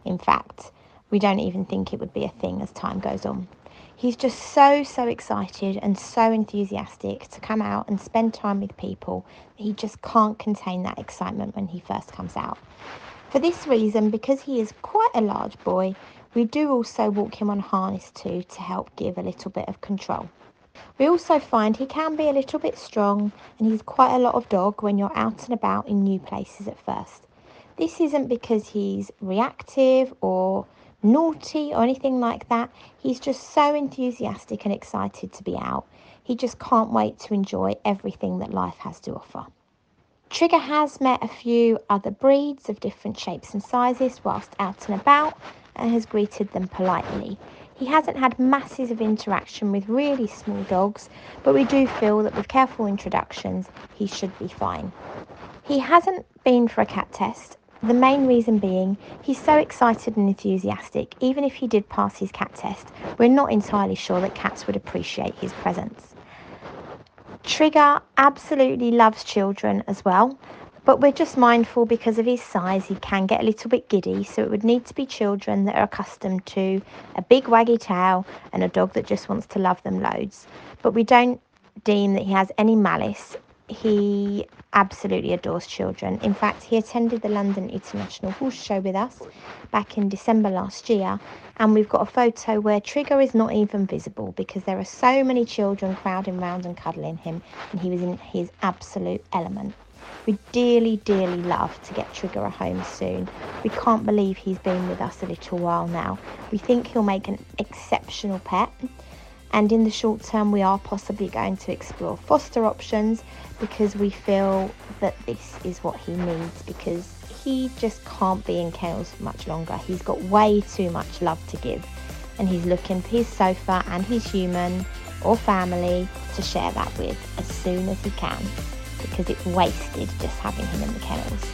In fact, we don't even think it would be a thing as time goes on. He's just so, so excited and so enthusiastic to come out and spend time with people he just can't contain that excitement when he first comes out. For this reason, because he is quite a large boy, We do also walk him on harness too to help give a little bit of control. We also find he can be a little bit strong and he's quite a lot of dog when you're out and about in new places at first. This isn't because he's reactive or naughty or anything like that. He's just so enthusiastic and excited to be out. He just can't wait to enjoy everything that life has to offer. Trigger has met a few other breeds of different shapes and sizes whilst out and about and has greeted them politely. He hasn't had masses of interaction with really small dogs, but we do feel that with careful introductions, he should be fine. He hasn't been for a cat test the main reason being, he's so excited and enthusiastic, even if he did pass his cat test, we're not entirely sure that cats would appreciate his presence. Trigger absolutely loves children as well, but we're just mindful because of his size, he can get a little bit giddy, so it would need to be children that are accustomed to a big waggy tail and a dog that just wants to love them loads. But we don't deem that he has any malice he absolutely adores children. In fact, he attended the London International Horse Show with us back in December last year, and we've got a photo where Trigger is not even visible because there are so many children crowding round and cuddling him, and he was in his absolute element. We dearly, dearly love to get Trigger a home soon. We can't believe he's been with us a little while now. We think he'll make an exceptional pet. And in the short term, we are possibly going to explore foster options because we feel that this is what he needs because he just can't be in kennels for much longer. He's got way too much love to give and he's looking for his sofa and his human or family to share that with as soon as he can because it's wasted just having him in the kennels.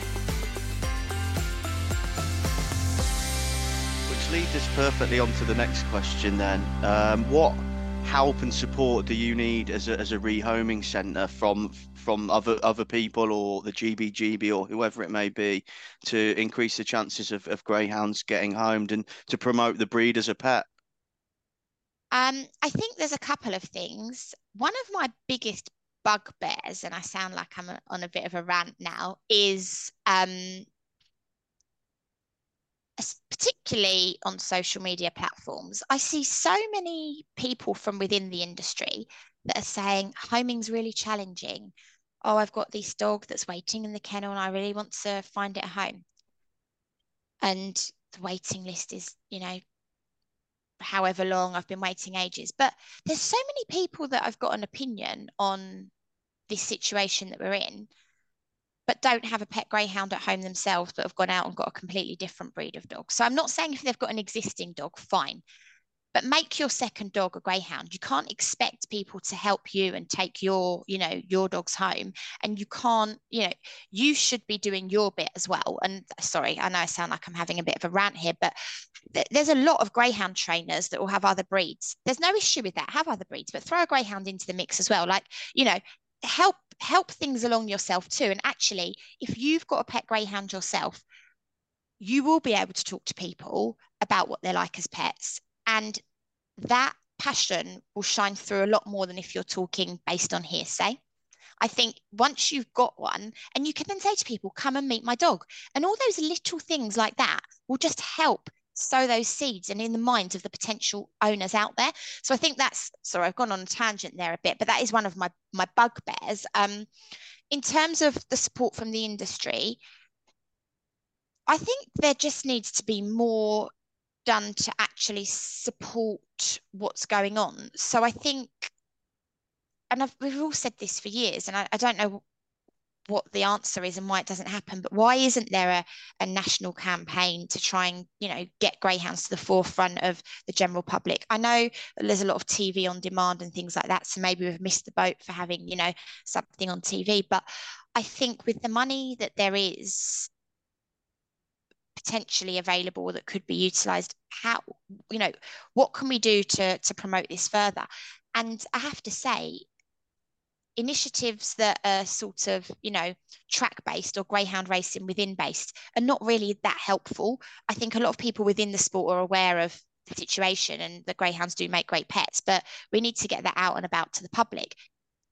Which leads us perfectly on to the next question then. Um, what help and support do you need as a, as a rehoming centre from from other other people or the GBGB or whoever it may be to increase the chances of, of greyhounds getting homed and to promote the breed as a pet? Um, I think there's a couple of things. One of my biggest bugbears, and I sound like I'm on a bit of a rant now, is um, particularly on social media platforms, I see so many people from within the industry that are saying homing's really challenging. Oh, I've got this dog that's waiting in the kennel and I really want to find it a home. And the waiting list is, you know, however long I've been waiting ages. But there's so many people that I've got an opinion on this situation that we're in but don't have a pet greyhound at home themselves, but have gone out and got a completely different breed of dog. So I'm not saying if they've got an existing dog, fine. But make your second dog a greyhound. You can't expect people to help you and take your, you know, your dogs home. And you can't, you know, you should be doing your bit as well. And sorry, I know I sound like I'm having a bit of a rant here, but th- there's a lot of greyhound trainers that will have other breeds. There's no issue with that. Have other breeds, but throw a greyhound into the mix as well. Like, you know, help help things along yourself too. And actually, if you've got a pet greyhound yourself, you will be able to talk to people about what they're like as pets. And that passion will shine through a lot more than if you're talking based on hearsay. I think once you've got one, and you can then say to people, come and meet my dog. And all those little things like that will just help sow those seeds and in the minds of the potential owners out there. So I think that's sorry, I've gone on a tangent there a bit, but that is one of my my bugbears. Um, in terms of the support from the industry, I think there just needs to be more done to actually support what's going on. So I think, and I've, we've all said this for years, and I, I don't know what the answer is and why it doesn't happen but why isn't there a, a national campaign to try and you know get greyhounds to the forefront of the general public i know there's a lot of tv on demand and things like that so maybe we've missed the boat for having you know something on tv but i think with the money that there is potentially available that could be utilized how you know what can we do to to promote this further and i have to say initiatives that are sort of, you know, track based or greyhound racing within based are not really that helpful. I think a lot of people within the sport are aware of the situation and the greyhounds do make great pets, but we need to get that out and about to the public.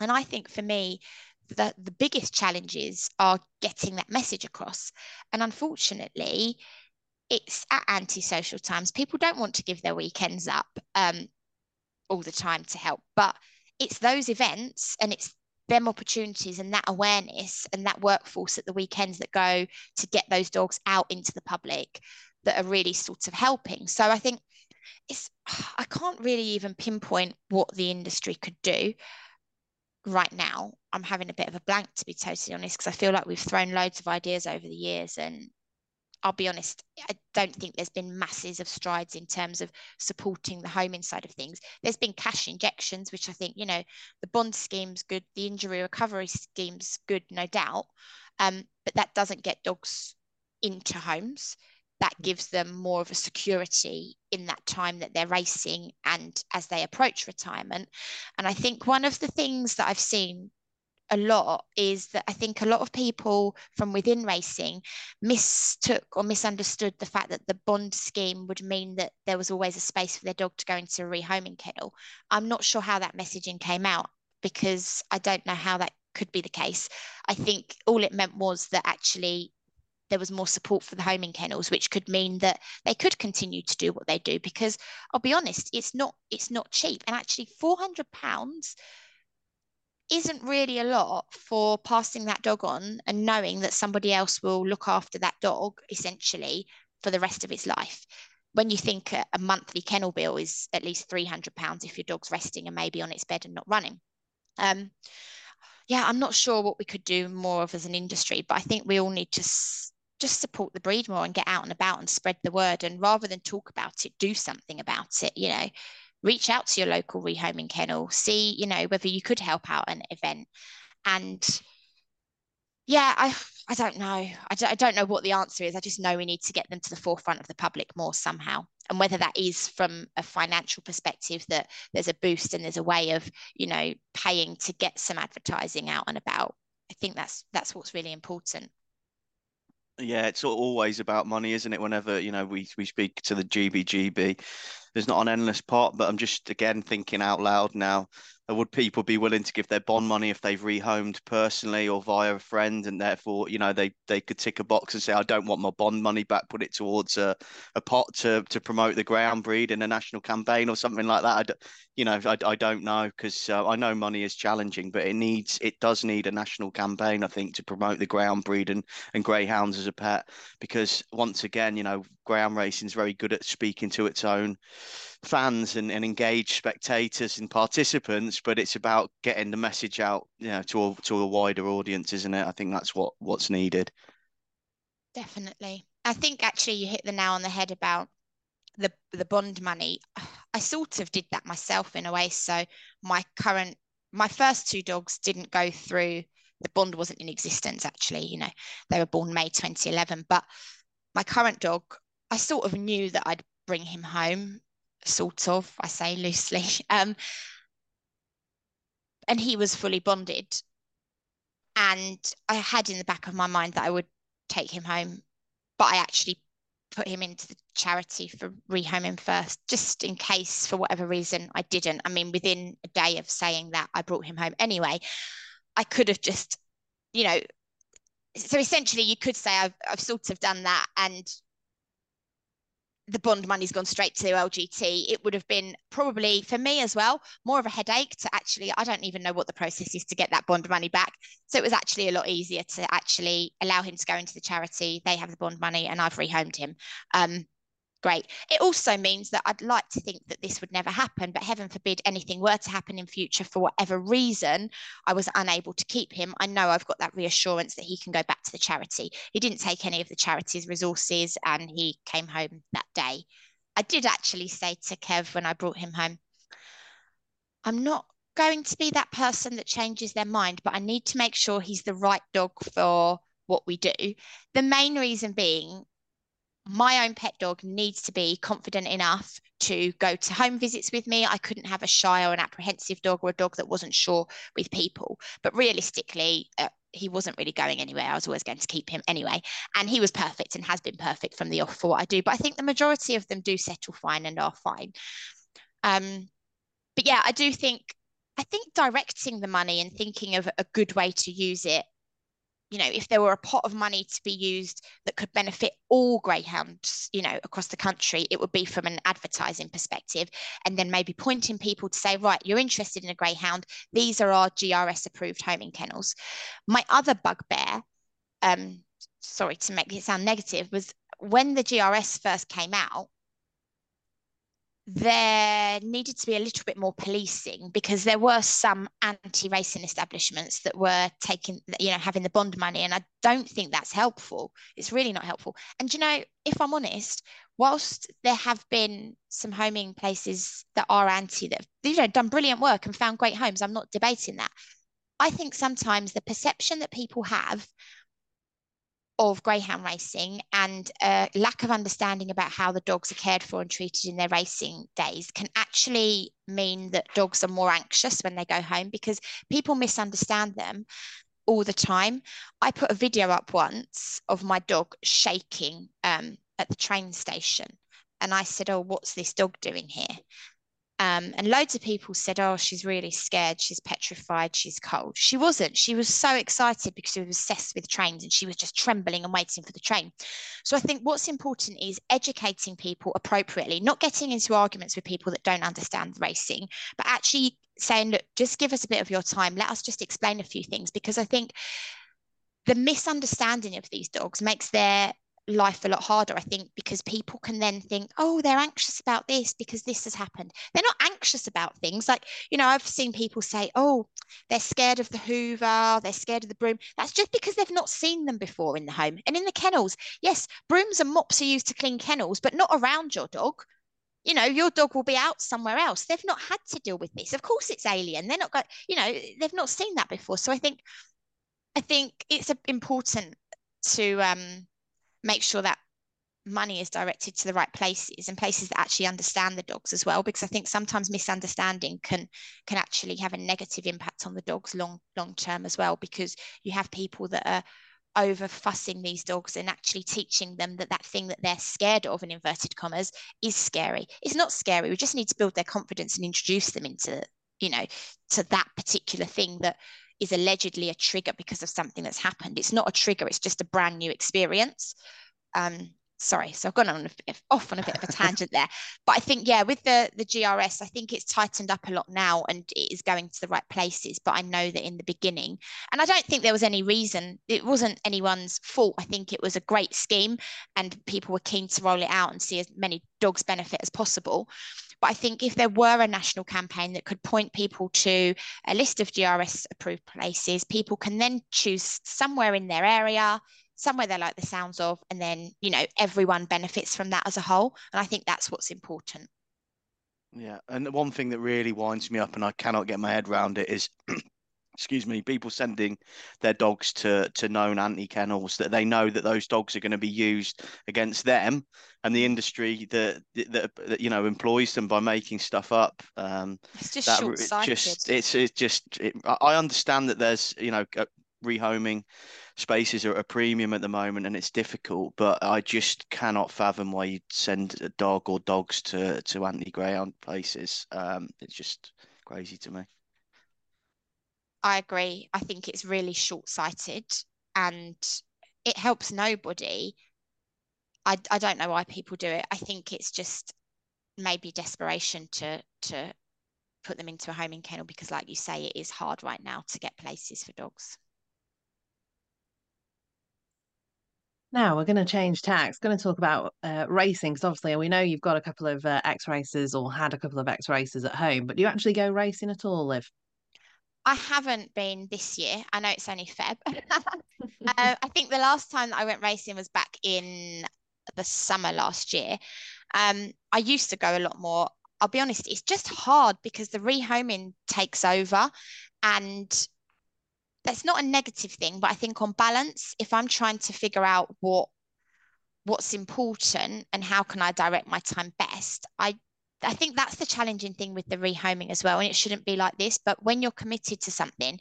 And I think for me, the, the biggest challenges are getting that message across. And unfortunately, it's at antisocial times. People don't want to give their weekends up um, all the time to help, but it's those events and it's them opportunities and that awareness and that workforce at the weekends that go to get those dogs out into the public that are really sort of helping. So I think it's I can't really even pinpoint what the industry could do right now. I'm having a bit of a blank to be totally honest because I feel like we've thrown loads of ideas over the years and I'll be honest, I don't think there's been masses of strides in terms of supporting the home inside of things. There's been cash injections, which I think, you know, the bond scheme's good, the injury recovery scheme's good, no doubt. Um, but that doesn't get dogs into homes. That gives them more of a security in that time that they're racing and as they approach retirement. And I think one of the things that I've seen a lot is that I think a lot of people from within racing mistook or misunderstood the fact that the bond scheme would mean that there was always a space for their dog to go into a rehoming kennel. I'm not sure how that messaging came out because I don't know how that could be the case. I think all it meant was that actually there was more support for the homing kennels, which could mean that they could continue to do what they do. Because I'll be honest, it's not it's not cheap, and actually, four hundred pounds isn't really a lot for passing that dog on and knowing that somebody else will look after that dog essentially for the rest of its life. When you think a, a monthly kennel bill is at least £300 if your dog's resting and maybe on its bed and not running. Um, yeah, I'm not sure what we could do more of as an industry, but I think we all need to just support the breed more and get out and about and spread the word. And rather than talk about it, do something about it. You know, reach out to your local rehoming kennel, see, you know, whether you could help out an event. And yeah, I I don't know. I don't, I don't know what the answer is. I just know we need to get them to the forefront of the public more somehow. And whether that is from a financial perspective, that there's a boost and there's a way of, you know, paying to get some advertising out and about. I think that's that's what's really important. Yeah, it's always about money, isn't it? Whenever you know we we speak to the GBGB, there's not an endless pot. But I'm just again thinking out loud now would people be willing to give their bond money if they've rehomed personally or via a friend and therefore you know they they could tick a box and say i don't want my bond money back put it towards a, a pot to to promote the greyhound breed in a national campaign or something like that? I, you know i, I don't know because uh, i know money is challenging but it needs it does need a national campaign i think to promote the greyhound breed and and greyhounds as a pet. Because once again you know greyhound racing is very good at speaking to its own fans and, and engaged spectators and participants, but it's about getting the message out, you know, to a, to a wider audience, isn't it? I think that's what what's needed. Definitely. I think actually you hit the nail on the head about the the bond money. I sort of did that myself in a way. So my current my first two dogs didn't go through the bond wasn't in existence actually, you know. They were born May 2011, but my current dog I sort of knew that I'd bring him home sort of, I say loosely. Um, and he was fully bonded. And I had in the back of my mind that I would take him home, but I actually put him into the charity for rehoming first, just in case for whatever reason I didn't. I mean, within a day of saying that, I brought him home anyway. I could have just, you know, so essentially you could say I've, I've sort of done that and the bond money's gone straight to LGT, it would have been probably for me as well more of a headache to actually. I don't even know what the process is to get that bond money back. So it was actually a lot easier to actually allow him to go into the charity. They have the bond money, and I've rehomed him. Um, great. It also means that I'd like to think that this would never happen, but heaven forbid anything were to happen in future for whatever reason, I was unable to keep him. I know I've got that reassurance that he can go back to the charity. He didn't take any of the charity's resources and he came home that day. I did actually say to Kev when I brought him home, I'm not going to be that person that changes their mind, but I need to make sure he's the right dog for what we do. The main reason being my own pet dog needs to be confident enough to go to home visits with me. I couldn't have a shy or an apprehensive dog or a dog that wasn't sure with people. But realistically, uh, he wasn't really going anywhere. I was always going to keep him anyway. And he was perfect and has been perfect from the off for what I do. But I think the majority of them do settle fine and are fine. Um, but yeah, I do think, I think directing the money and thinking of a good way to use it you know, if there were a pot of money to be used that could benefit all greyhounds, you know, across the country, it would be from an advertising perspective, and then maybe pointing people to say, right, you're interested in a greyhound. These are our GRS approved homing kennels. My other bugbear, um, sorry to make it sound negative, was when the GRS first came out, there needed to be a little bit more policing because there were some anti-racing establishments that were taking you know having the bond money and i don't think that's helpful. It's really not helpful. And you know if i'm honest whilst there have been some homing places that are anti that you know done brilliant work and found great homes i'm not debating that. I think sometimes the perception that people have of greyhound racing and a lack of understanding about how the dogs are cared for and treated in their racing days can actually mean that dogs are more anxious when they go home because people misunderstand them all the time. I put a video up once of my dog shaking um, at the train station. And I said, Oh, what's this dog doing here? Um, and loads of people said, Oh, she's really scared. She's petrified. She's cold. She wasn't. She was so excited because she was obsessed with trains and she was just trembling and waiting for the train. So I think what's important is educating people appropriately, not getting into arguments with people that don't understand racing, but actually saying, Look, just give us a bit of your time. Let us just explain a few things because I think the misunderstanding of these dogs makes their life a lot harder, I think, because people can then think, oh, they're anxious about this because this has happened. They're not anxious about things. Like, you know, I've seen people say, oh, they're scared of the Hoover, they're scared of the broom. That's just because they've not seen them before in the home. And in the kennels, yes, brooms and mops are used to clean kennels, but not around your dog. You know, your dog will be out somewhere else. They've not had to deal with this. Of course, it's alien. They're not going, you know, they've not seen that before. So I think, I think it's important to um make sure that money is directed to the right places and places that actually understand the dogs as well because i think sometimes misunderstanding can can actually have a negative impact on the dogs long long term as well because you have people that are over fussing these dogs and actually teaching them that that thing that they're scared of in inverted commas is scary. It's not scary. We just need to build their confidence and introduce them into you know to that particular thing that is allegedly a trigger because of something that's happened. It's not a trigger, it's just a brand new experience. Um, sorry, so I've gone on a, off on a bit of a tangent there. But I think, yeah, with the, the GRS, I think it's tightened up a lot now and it is going to the right places. But I know that in the beginning, and I don't think there was any reason, it wasn't anyone's fault. I think it was a great scheme and people were keen to roll it out and see as many dogs benefit as possible. But I think if there were a national campaign that could point people to a list of GRS approved places, people can then choose somewhere in their area, somewhere they like the sounds of, and then, you know, everyone benefits from that as a whole. And I think that's what's important. Yeah. And one thing that really winds me up and I cannot get my head around it is excuse me, people sending their dogs to to known anti kennels that they know that those dogs are going to be used against them and the industry that that, that you know employs them by making stuff up. Um, it's just that, short-sighted. Just it's it's just it, I understand that there's you know rehoming spaces are at a premium at the moment and it's difficult but i just cannot fathom why you'd send a dog or dogs to to anti greyhound places um it's just crazy to me I agree. I think it's really short sighted and it helps nobody. I, I don't know why people do it. I think it's just maybe desperation to to put them into a homing kennel because, like you say, it is hard right now to get places for dogs. Now we're going to change tack. Going to talk about uh, racing because obviously we know you've got a couple of uh, X races or had a couple of X races at home, but do you actually go racing at all, Liv? I haven't been this year. I know it's only Feb. uh, I think the last time that I went racing was back in the summer last year. Um, I used to go a lot more. I'll be honest, it's just hard because the rehoming takes over and that's not a negative thing, but I think on balance, if I'm trying to figure out what what's important and how can I direct my time best, I I think that's the challenging thing with the rehoming as well. And it shouldn't be like this, but when you're committed to something,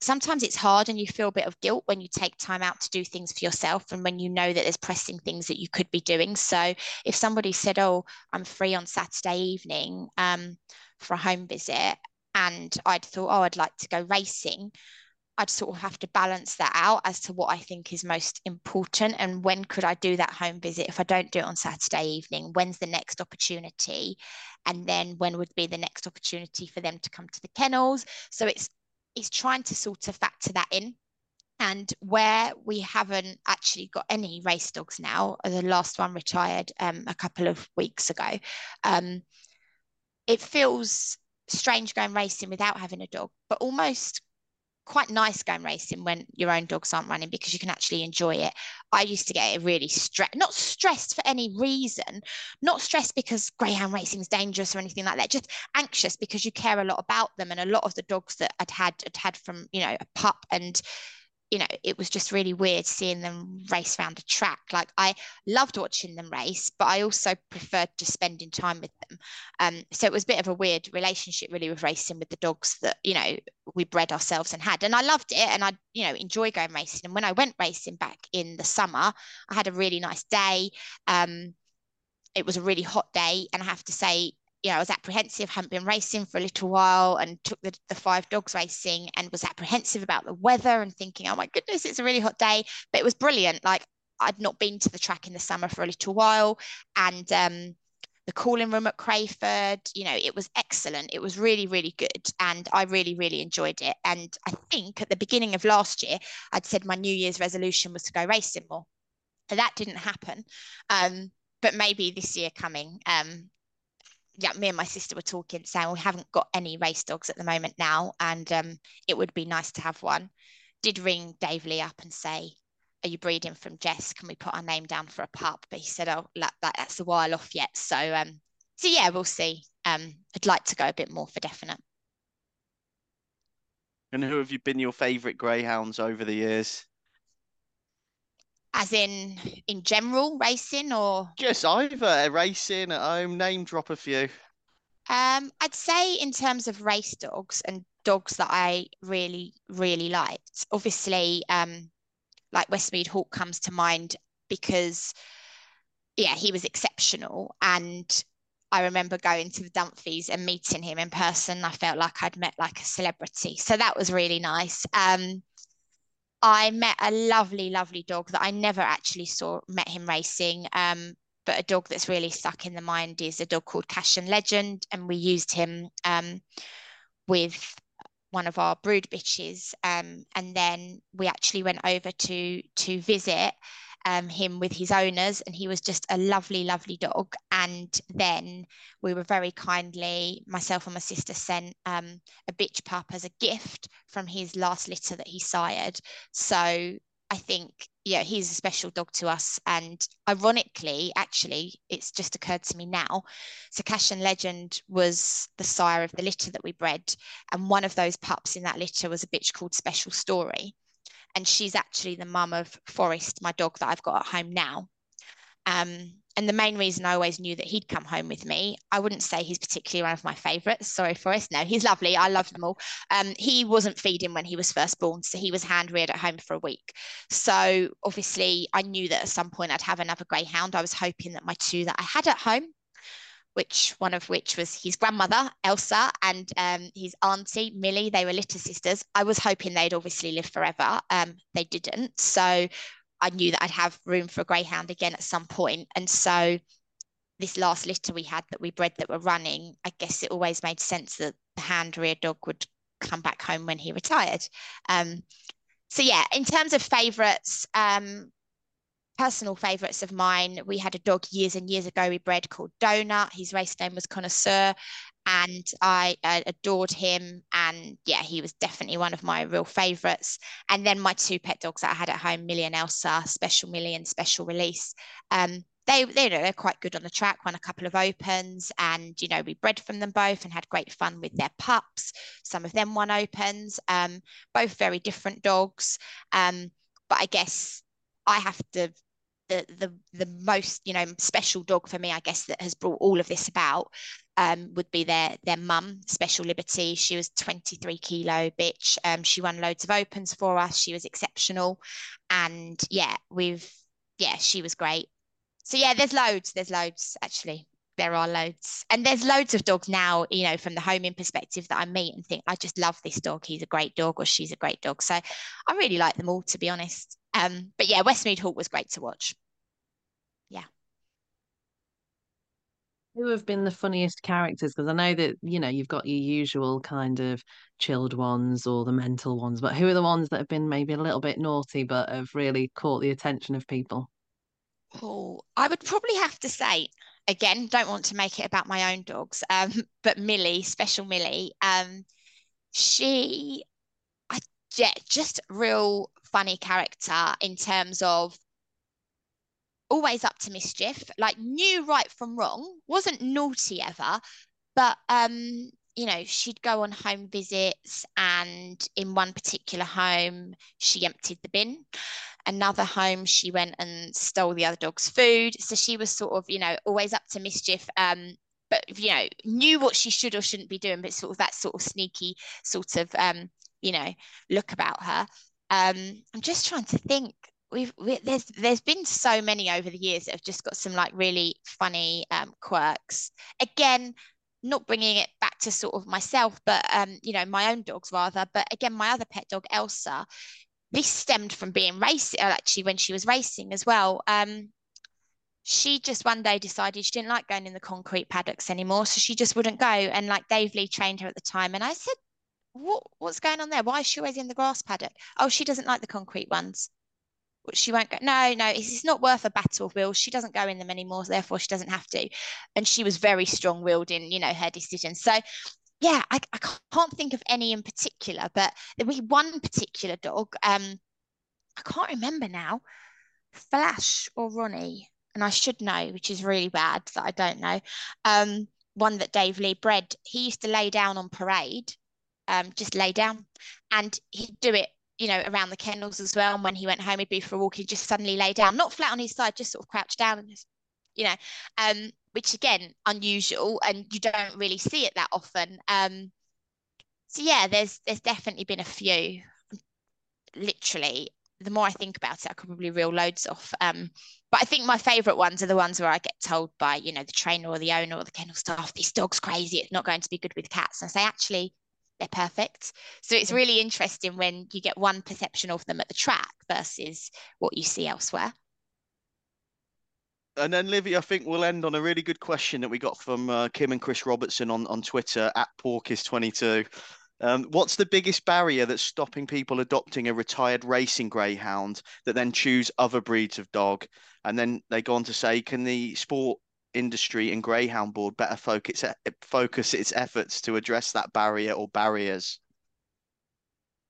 sometimes it's hard and you feel a bit of guilt when you take time out to do things for yourself and when you know that there's pressing things that you could be doing. So if somebody said, Oh, I'm free on Saturday evening um, for a home visit, and I'd thought, Oh, I'd like to go racing. I'd sort of have to balance that out as to what I think is most important and when could I do that home visit if I don't do it on Saturday evening? When's the next opportunity? And then when would be the next opportunity for them to come to the kennels? So it's it's trying to sort of factor that in. And where we haven't actually got any race dogs now the last one retired um, a couple of weeks ago um, it feels strange going racing without having a dog but almost quite nice going racing when your own dogs aren't running because you can actually enjoy it. I used to get really stressed, not stressed for any reason, not stressed because greyhound racing is dangerous or anything like that, just anxious because you care a lot about them. And a lot of the dogs that I'd had, I'd had from, you know, a pup and you know, it was just really weird seeing them race around a track. Like I loved watching them race, but I also preferred just spending time with them. Um, so it was a bit of a weird relationship really with racing with the dogs that, you know, we bred ourselves and had. And I loved it and I, you know, enjoy going racing. And when I went racing back in the summer, I had a really nice day. Um, it was a really hot day. And I have to say, know, I was apprehensive, hadn't been racing for a little while and took the, the five dogs racing and was apprehensive about the weather and thinking, oh my goodness, it's a really hot day. But it was brilliant. Like I'd not been to the track in the summer for a little while. And um, the cooling room at Crayford, you know, it was excellent. It was really, really good. And I really, really enjoyed it. And I think at the beginning of last year, I'd said my New Year's resolution was to go racing more. And that didn't happen. Um, but maybe this year coming, um, yeah, me and my sister were talking, saying we haven't got any race dogs at the moment now, and um, it would be nice to have one. Did ring Dave Lee up and say, "Are you breeding from Jess? Can we put our name down for a pup?" But he said, "Oh, that, that's a while off yet." So, um, so yeah, we'll see. Um, I'd like to go a bit more for definite. And who have you been your favourite greyhounds over the years? As in in general racing or just either racing at home name drop a few um i'd say in terms of race dogs and dogs that i really really liked obviously um like westmead hawk comes to mind because yeah he was exceptional and I remember going to the Dunphy's and meeting him in person. I felt like I'd met like a celebrity. So that was really nice. Um, I met a lovely, lovely dog that I never actually saw, met him racing. Um, but a dog that's really stuck in the mind is a dog called Cashion Legend. And we used him um, with one of our brood bitches. Um, and then we actually went over to to visit um, him with his owners, and he was just a lovely, lovely dog. And then we were very kindly, myself and my sister sent um, a bitch pup as a gift from his last litter that he sired. So I think, yeah, he's a special dog to us. And ironically, actually, it's just occurred to me now. So Cashion Legend was the sire of the litter that we bred. And one of those pups in that litter was a bitch called Special Story and she's actually the mum of Forest, my dog that I've got at home now. Um, and the main reason I always knew that he'd come home with me, I wouldn't say he's particularly one of my favourites. Sorry, Forest. No, he's lovely. I love them all. Um, he wasn't feeding when he was first born, so he was hand reared at home for a week. So obviously, I knew that at some point I'd have another greyhound. I was hoping that my two that I had at home which one of which was his grandmother Elsa and um, his auntie Millie. They were litter sisters. I was hoping they'd obviously live forever. Um, they didn't, so I knew that I'd have room for a greyhound again at some point. And so this last litter we had that we bred that were running, I guess it always made sense that the hand rear dog would come back home when he retired. Um, so yeah, in terms of favourites, um, personal favourites of mine. We had a dog years and years ago we bred called Donut. His race name was Connoisseur, and I, I adored him. And yeah, he was definitely one of my real favourites. And then my two pet dogs that I had at home, Millie and Elsa, Special Millie and Special Release. Um, they, they know they're quite good on the track, won a couple of opens, and you know we bred from them both and had great fun with their pups. Some of them won opens. Um, both very different dogs. Um, but I guess I have to the the the most you know special dog for me i guess that has brought all of this about um, would be their their mum special liberty she was 23 kilo bitch um, she won loads of opens for us she was exceptional and yeah we've yeah she was great so yeah there's loads there's loads actually there are loads. And there's loads of dogs now, you know, from the homing perspective that I meet and think, I just love this dog. He's a great dog or she's a great dog. So I really like them all, to be honest. Um, but yeah, Westmead Hawk was great to watch. Yeah. Who have been the funniest characters? Because I know that, you know, you've got your usual kind of chilled ones or the mental ones, but who are the ones that have been maybe a little bit naughty but have really caught the attention of people? Oh, I would probably have to say, again, don't want to make it about my own dogs, um, but Millie, special Millie, um, she, I yeah, just real funny character in terms of always up to mischief, like knew right from wrong, wasn't naughty ever, but um, you know, she'd go on home visits, and in one particular home, she emptied the bin. Another home, she went and stole the other dog's food. So she was sort of, you know, always up to mischief. Um, but you know, knew what she should or shouldn't be doing, but sort of that sort of sneaky sort of um, you know, look about her. Um, I'm just trying to think. We've we, there's there's been so many over the years that have just got some like really funny um, quirks. Again, not bringing it back to sort of myself, but um, you know, my own dogs rather. But again, my other pet dog, Elsa, this stemmed from being racing, uh, actually, when she was racing as well. Um, she just one day decided she didn't like going in the concrete paddocks anymore, so she just wouldn't go. And like Dave Lee trained her at the time, and I said, "What what's going on there? Why is she always in the grass paddock? Oh, she doesn't like the concrete ones." she won't go. No, no, it's, not worth a battle, Will. She doesn't go in them anymore, therefore she doesn't have to. And she was very strong-willed in, you know, her decisions. So, yeah, I, I can't think of any in particular, but there was one particular dog. Um, I can't remember now. Flash or Ronnie, and I should know, which is really bad that I don't know. Um, one that Dave Lee bred. He used to lay down on parade, um, just lay down, and he'd do it you know, around the kennels as well. And when he went home, he'd be for a walk, he'd just suddenly lay down, not flat on his side, just sort of crouch down and just, you know, um, which again, unusual and you don't really see it that often. Um, so yeah, there's there's definitely been a few. Literally, the more I think about it, I could probably reel loads off. Um, but I think my favourite ones are the ones where I get told by, you know, the trainer or the owner or the kennel staff, this dog's crazy, it's not going to be good with cats. And I say, actually, they're perfect. So it's really interesting when you get one perception of them at the track versus what you see elsewhere. And then, Livi, I think we'll end on a really good question that we got from uh, Kim and Chris Robertson on, on Twitter at Porkis22. Um, what's the biggest barrier that's stopping people adopting a retired racing greyhound that then choose other breeds of dog? And then they go on to say, can the sport industry and Greyhound Board better focus focus its efforts to address that barrier or barriers?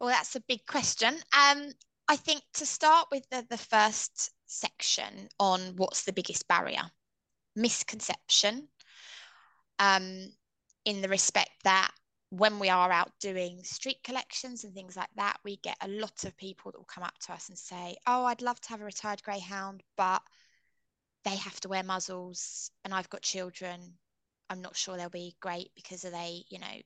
Well, that's a big question. Um, I think to start with the, the first section on what's the biggest barrier, misconception, um, in the respect that when we are out doing street collections and things like that, we get a lot of people that will come up to us and say, Oh, I'd love to have a retired greyhound, but they have to wear muzzles and I've got children. I'm not sure they'll be great because are they, you know,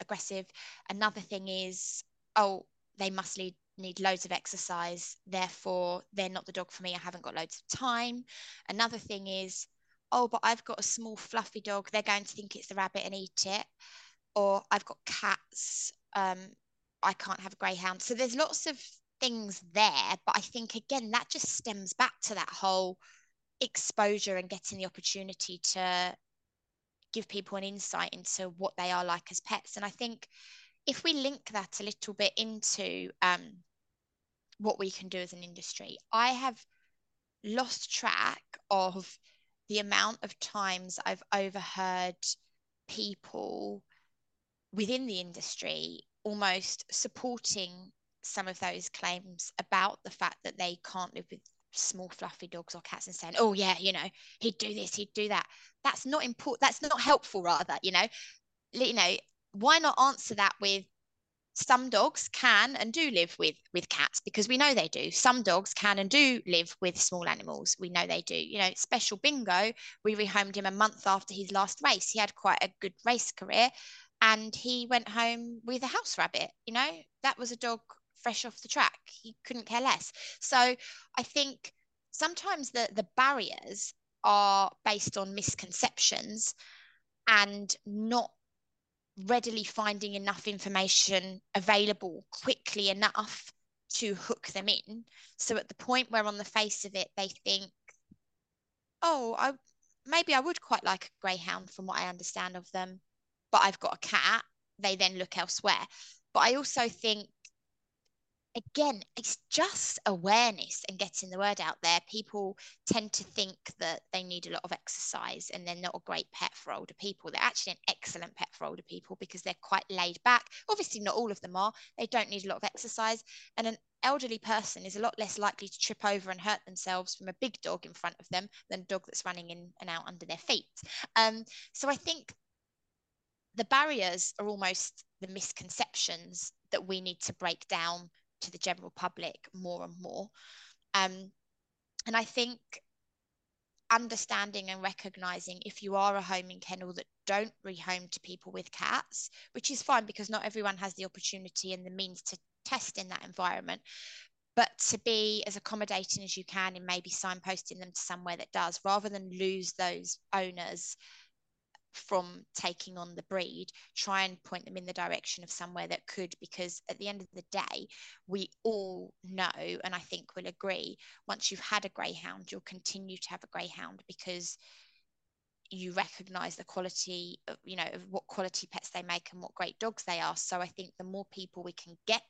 aggressive. Another thing is, oh, they must need, need loads of exercise. Therefore, they're not the dog for me. I haven't got loads of time. Another thing is, oh, but I've got a small fluffy dog. They're going to think it's the rabbit and eat it. Or I've got cats. Um, I can't have a greyhound. So there's lots of things there. But I think, again, that just stems back to that whole exposure and getting the opportunity to give people an insight into what they are like as pets. And I think if we link that a little bit into um, what we can do as an industry, I have lost track of the amount of times I've overheard people within the industry almost supporting some of those claims about the fact that they can't live with small fluffy dogs or cats and saying, oh yeah, you know, he'd do this, he'd do that. That's not important. That's not helpful. Rather, you know, you know, why not answer that with some dogs can and do live with with cats because we know they do some dogs can and do live with small animals we know they do you know special bingo we rehomed him a month after his last race he had quite a good race career and he went home with a house rabbit you know that was a dog fresh off the track. He couldn't care less. So I think sometimes the the barriers are based on misconceptions and not readily finding enough information available quickly enough to hook them in. So at the point where on the face of it they think, oh, I maybe I would quite like a greyhound from what I understand of them, but I've got a cat, they then look elsewhere. But I also think again, it's just awareness and getting the word out there. People tend to think that they need a lot of exercise and they're not a great pet for older people. They're actually an excellent pet for older people because they're quite laid back. Obviously, not all of them are. They don't need a lot of exercise. And an elderly person is a lot less likely to trip over and hurt themselves from a big dog in front of them than a dog that's running in and out under their feet. Um, so I think the barriers are almost the misconceptions that we need to break down to the general public more and more. Um, and I think understanding and recognizing if you are a home homing kennel that don't rehome to people with cats, which is fine because not everyone has the opportunity and the means to test in that environment. But to be as accommodating as you can and maybe signposting them to somewhere that does, rather than lose those owners from taking on the breed, try and point them in the direction of somewhere that could, because at the end of the day, we all know, and I think will agree, once you've had a greyhound, you'll continue to have a greyhound because you recognize the quality of, you know, of what quality pets they make and what great dogs they are. So I think the more people we can get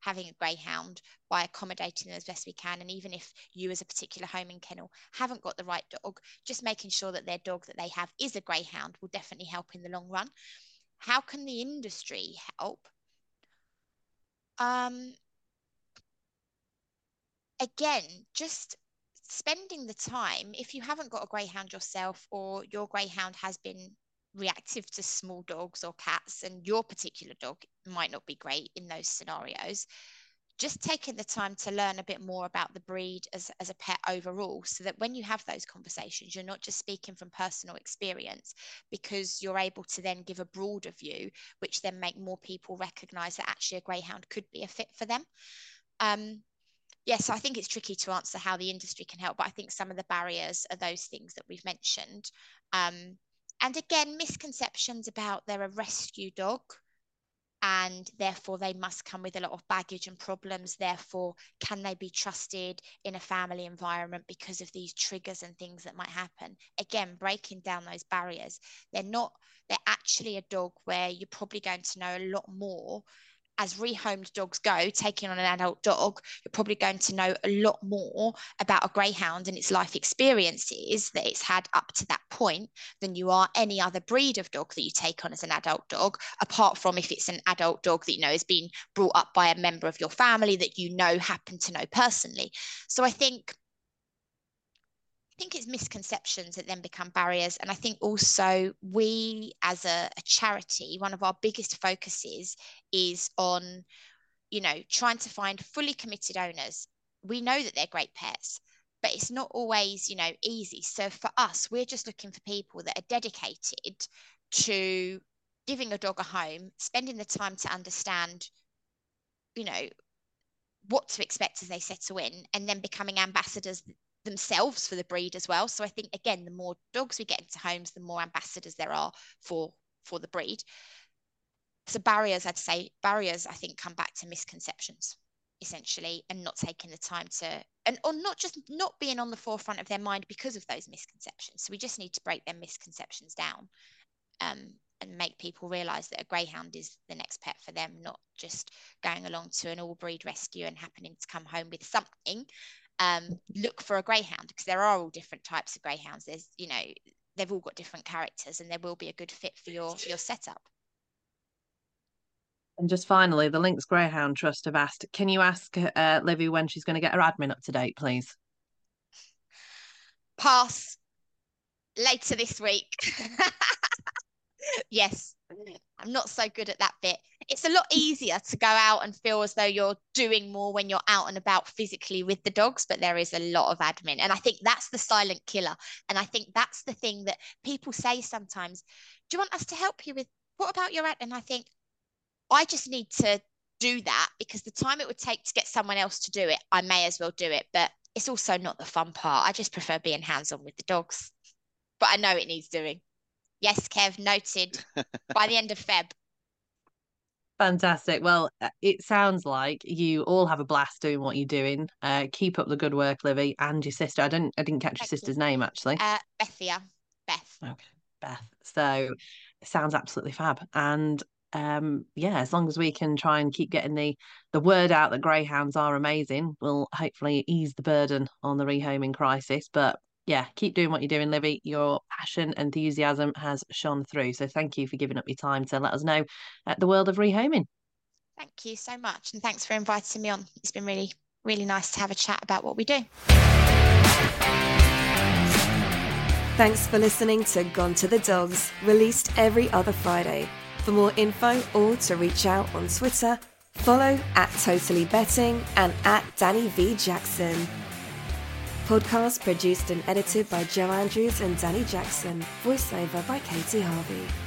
having a greyhound by accommodating them as best we can, and even if you as a particular homing kennel haven't got the right dog, just making sure that their dog that they have is a greyhound will definitely help in the long run. How can the industry help? Um, again, just spending the time, if you haven't got a greyhound yourself or your greyhound has been reactive to small dogs or cats and your particular dog might not be great in those scenarios, just taking the time to learn a bit more about the breed as, as a pet overall so that when you have those conversations you're not just speaking from personal experience because you're able to then give a broader view which then make more people recognize that actually a greyhound could be a fit for them. Um, yes, I think it's tricky to answer how the industry can help, but I think some of the barriers are those things that we've mentioned. Um, and again, misconceptions about they're a rescue dog and therefore they must come with a lot of baggage and problems. Therefore, can they be trusted in a family environment because of these triggers and things that might happen? Again, breaking down those barriers. They're not, they're actually a dog where you're probably going to know a lot more as rehomed dogs go, taking on an adult dog, you're probably going to know a lot more about a greyhound and its life experiences that it's had up to that point than you are any other breed of dog that you take on as an adult dog, apart from if it's an adult dog that you know has been brought up by a member of your family that you know happen to know personally. So I think I think it's misconceptions that then become barriers. And I think also we, as a, a, charity, one of our biggest focuses is on, you know, trying to find fully committed owners. We know that they're great pets, but it's not always, you know, easy. So for us, we're just looking for people that are dedicated to giving a dog a home, spending the time to understand, you know, what to expect as they settle in, and then becoming ambassadors themselves for the breed as well. So I think again, the more dogs we get into homes, the more ambassadors there are for for the breed. So barriers, I'd say barriers, I think, come back to misconceptions essentially and not taking the time to and or not just not being on the forefront of their mind because of those misconceptions so we just need to break their misconceptions down um, and make people realize that a greyhound is the next pet for them not just going along to an all breed rescue and happening to come home with something um, look for a greyhound because there are all different types of greyhounds. There's, you know, they've all got different characters, and there will be a good fit for your your setup. And just finally, the Lincs Greyhound Trust have asked, can you ask uh, Livi when she's going to get her admin up to date, please? Pass. Later this week. yes, I'm not so good at that bit. It's a lot easier to go out and feel as though you're doing more when you're out and about physically with the dogs, but there is a lot of admin. And I think that's the silent killer. And I think that's the thing that people say sometimes Do you want us to help you with what about your ad? And I think I just need to do that because the time it would take to get someone else to do it, I may as well do it. But it's also not the fun part. I just prefer being hands on with the dogs. But I know it needs doing. Yes, Kev, noted. By the end of Feb. Fantastic. Well, uh, it sounds like you all have a blast doing what you're doing. Uh, keep up the good work, Livi, and your sister. I didn't, I didn't catch your Thank you. sister's name actually. Uh, Bethia. Beth. Okay, Beth. So it sounds absolutely fab. And um, yeah, as long as we can try and keep getting the the word out that greyhounds are amazing, we'll hopefully ease the burden on the rehoming crisis. But yeah, keep doing what you're doing, Livi. Your passion, enthusiasm has shone through. So thank you for giving up your time to let us know at the world of rehoming. Thank you so much. And thanks for inviting me on. It's been really, really nice to have a chat about what we do. Thanks for listening to Gone to the Dogs, released every other Friday. For more info or to reach out on Twitter, follow at Totally Betting and at Dani V Jackson. Podcast produced and edited by Joe Andrews and Dani Jackson. Voiceover by Katie Harvey.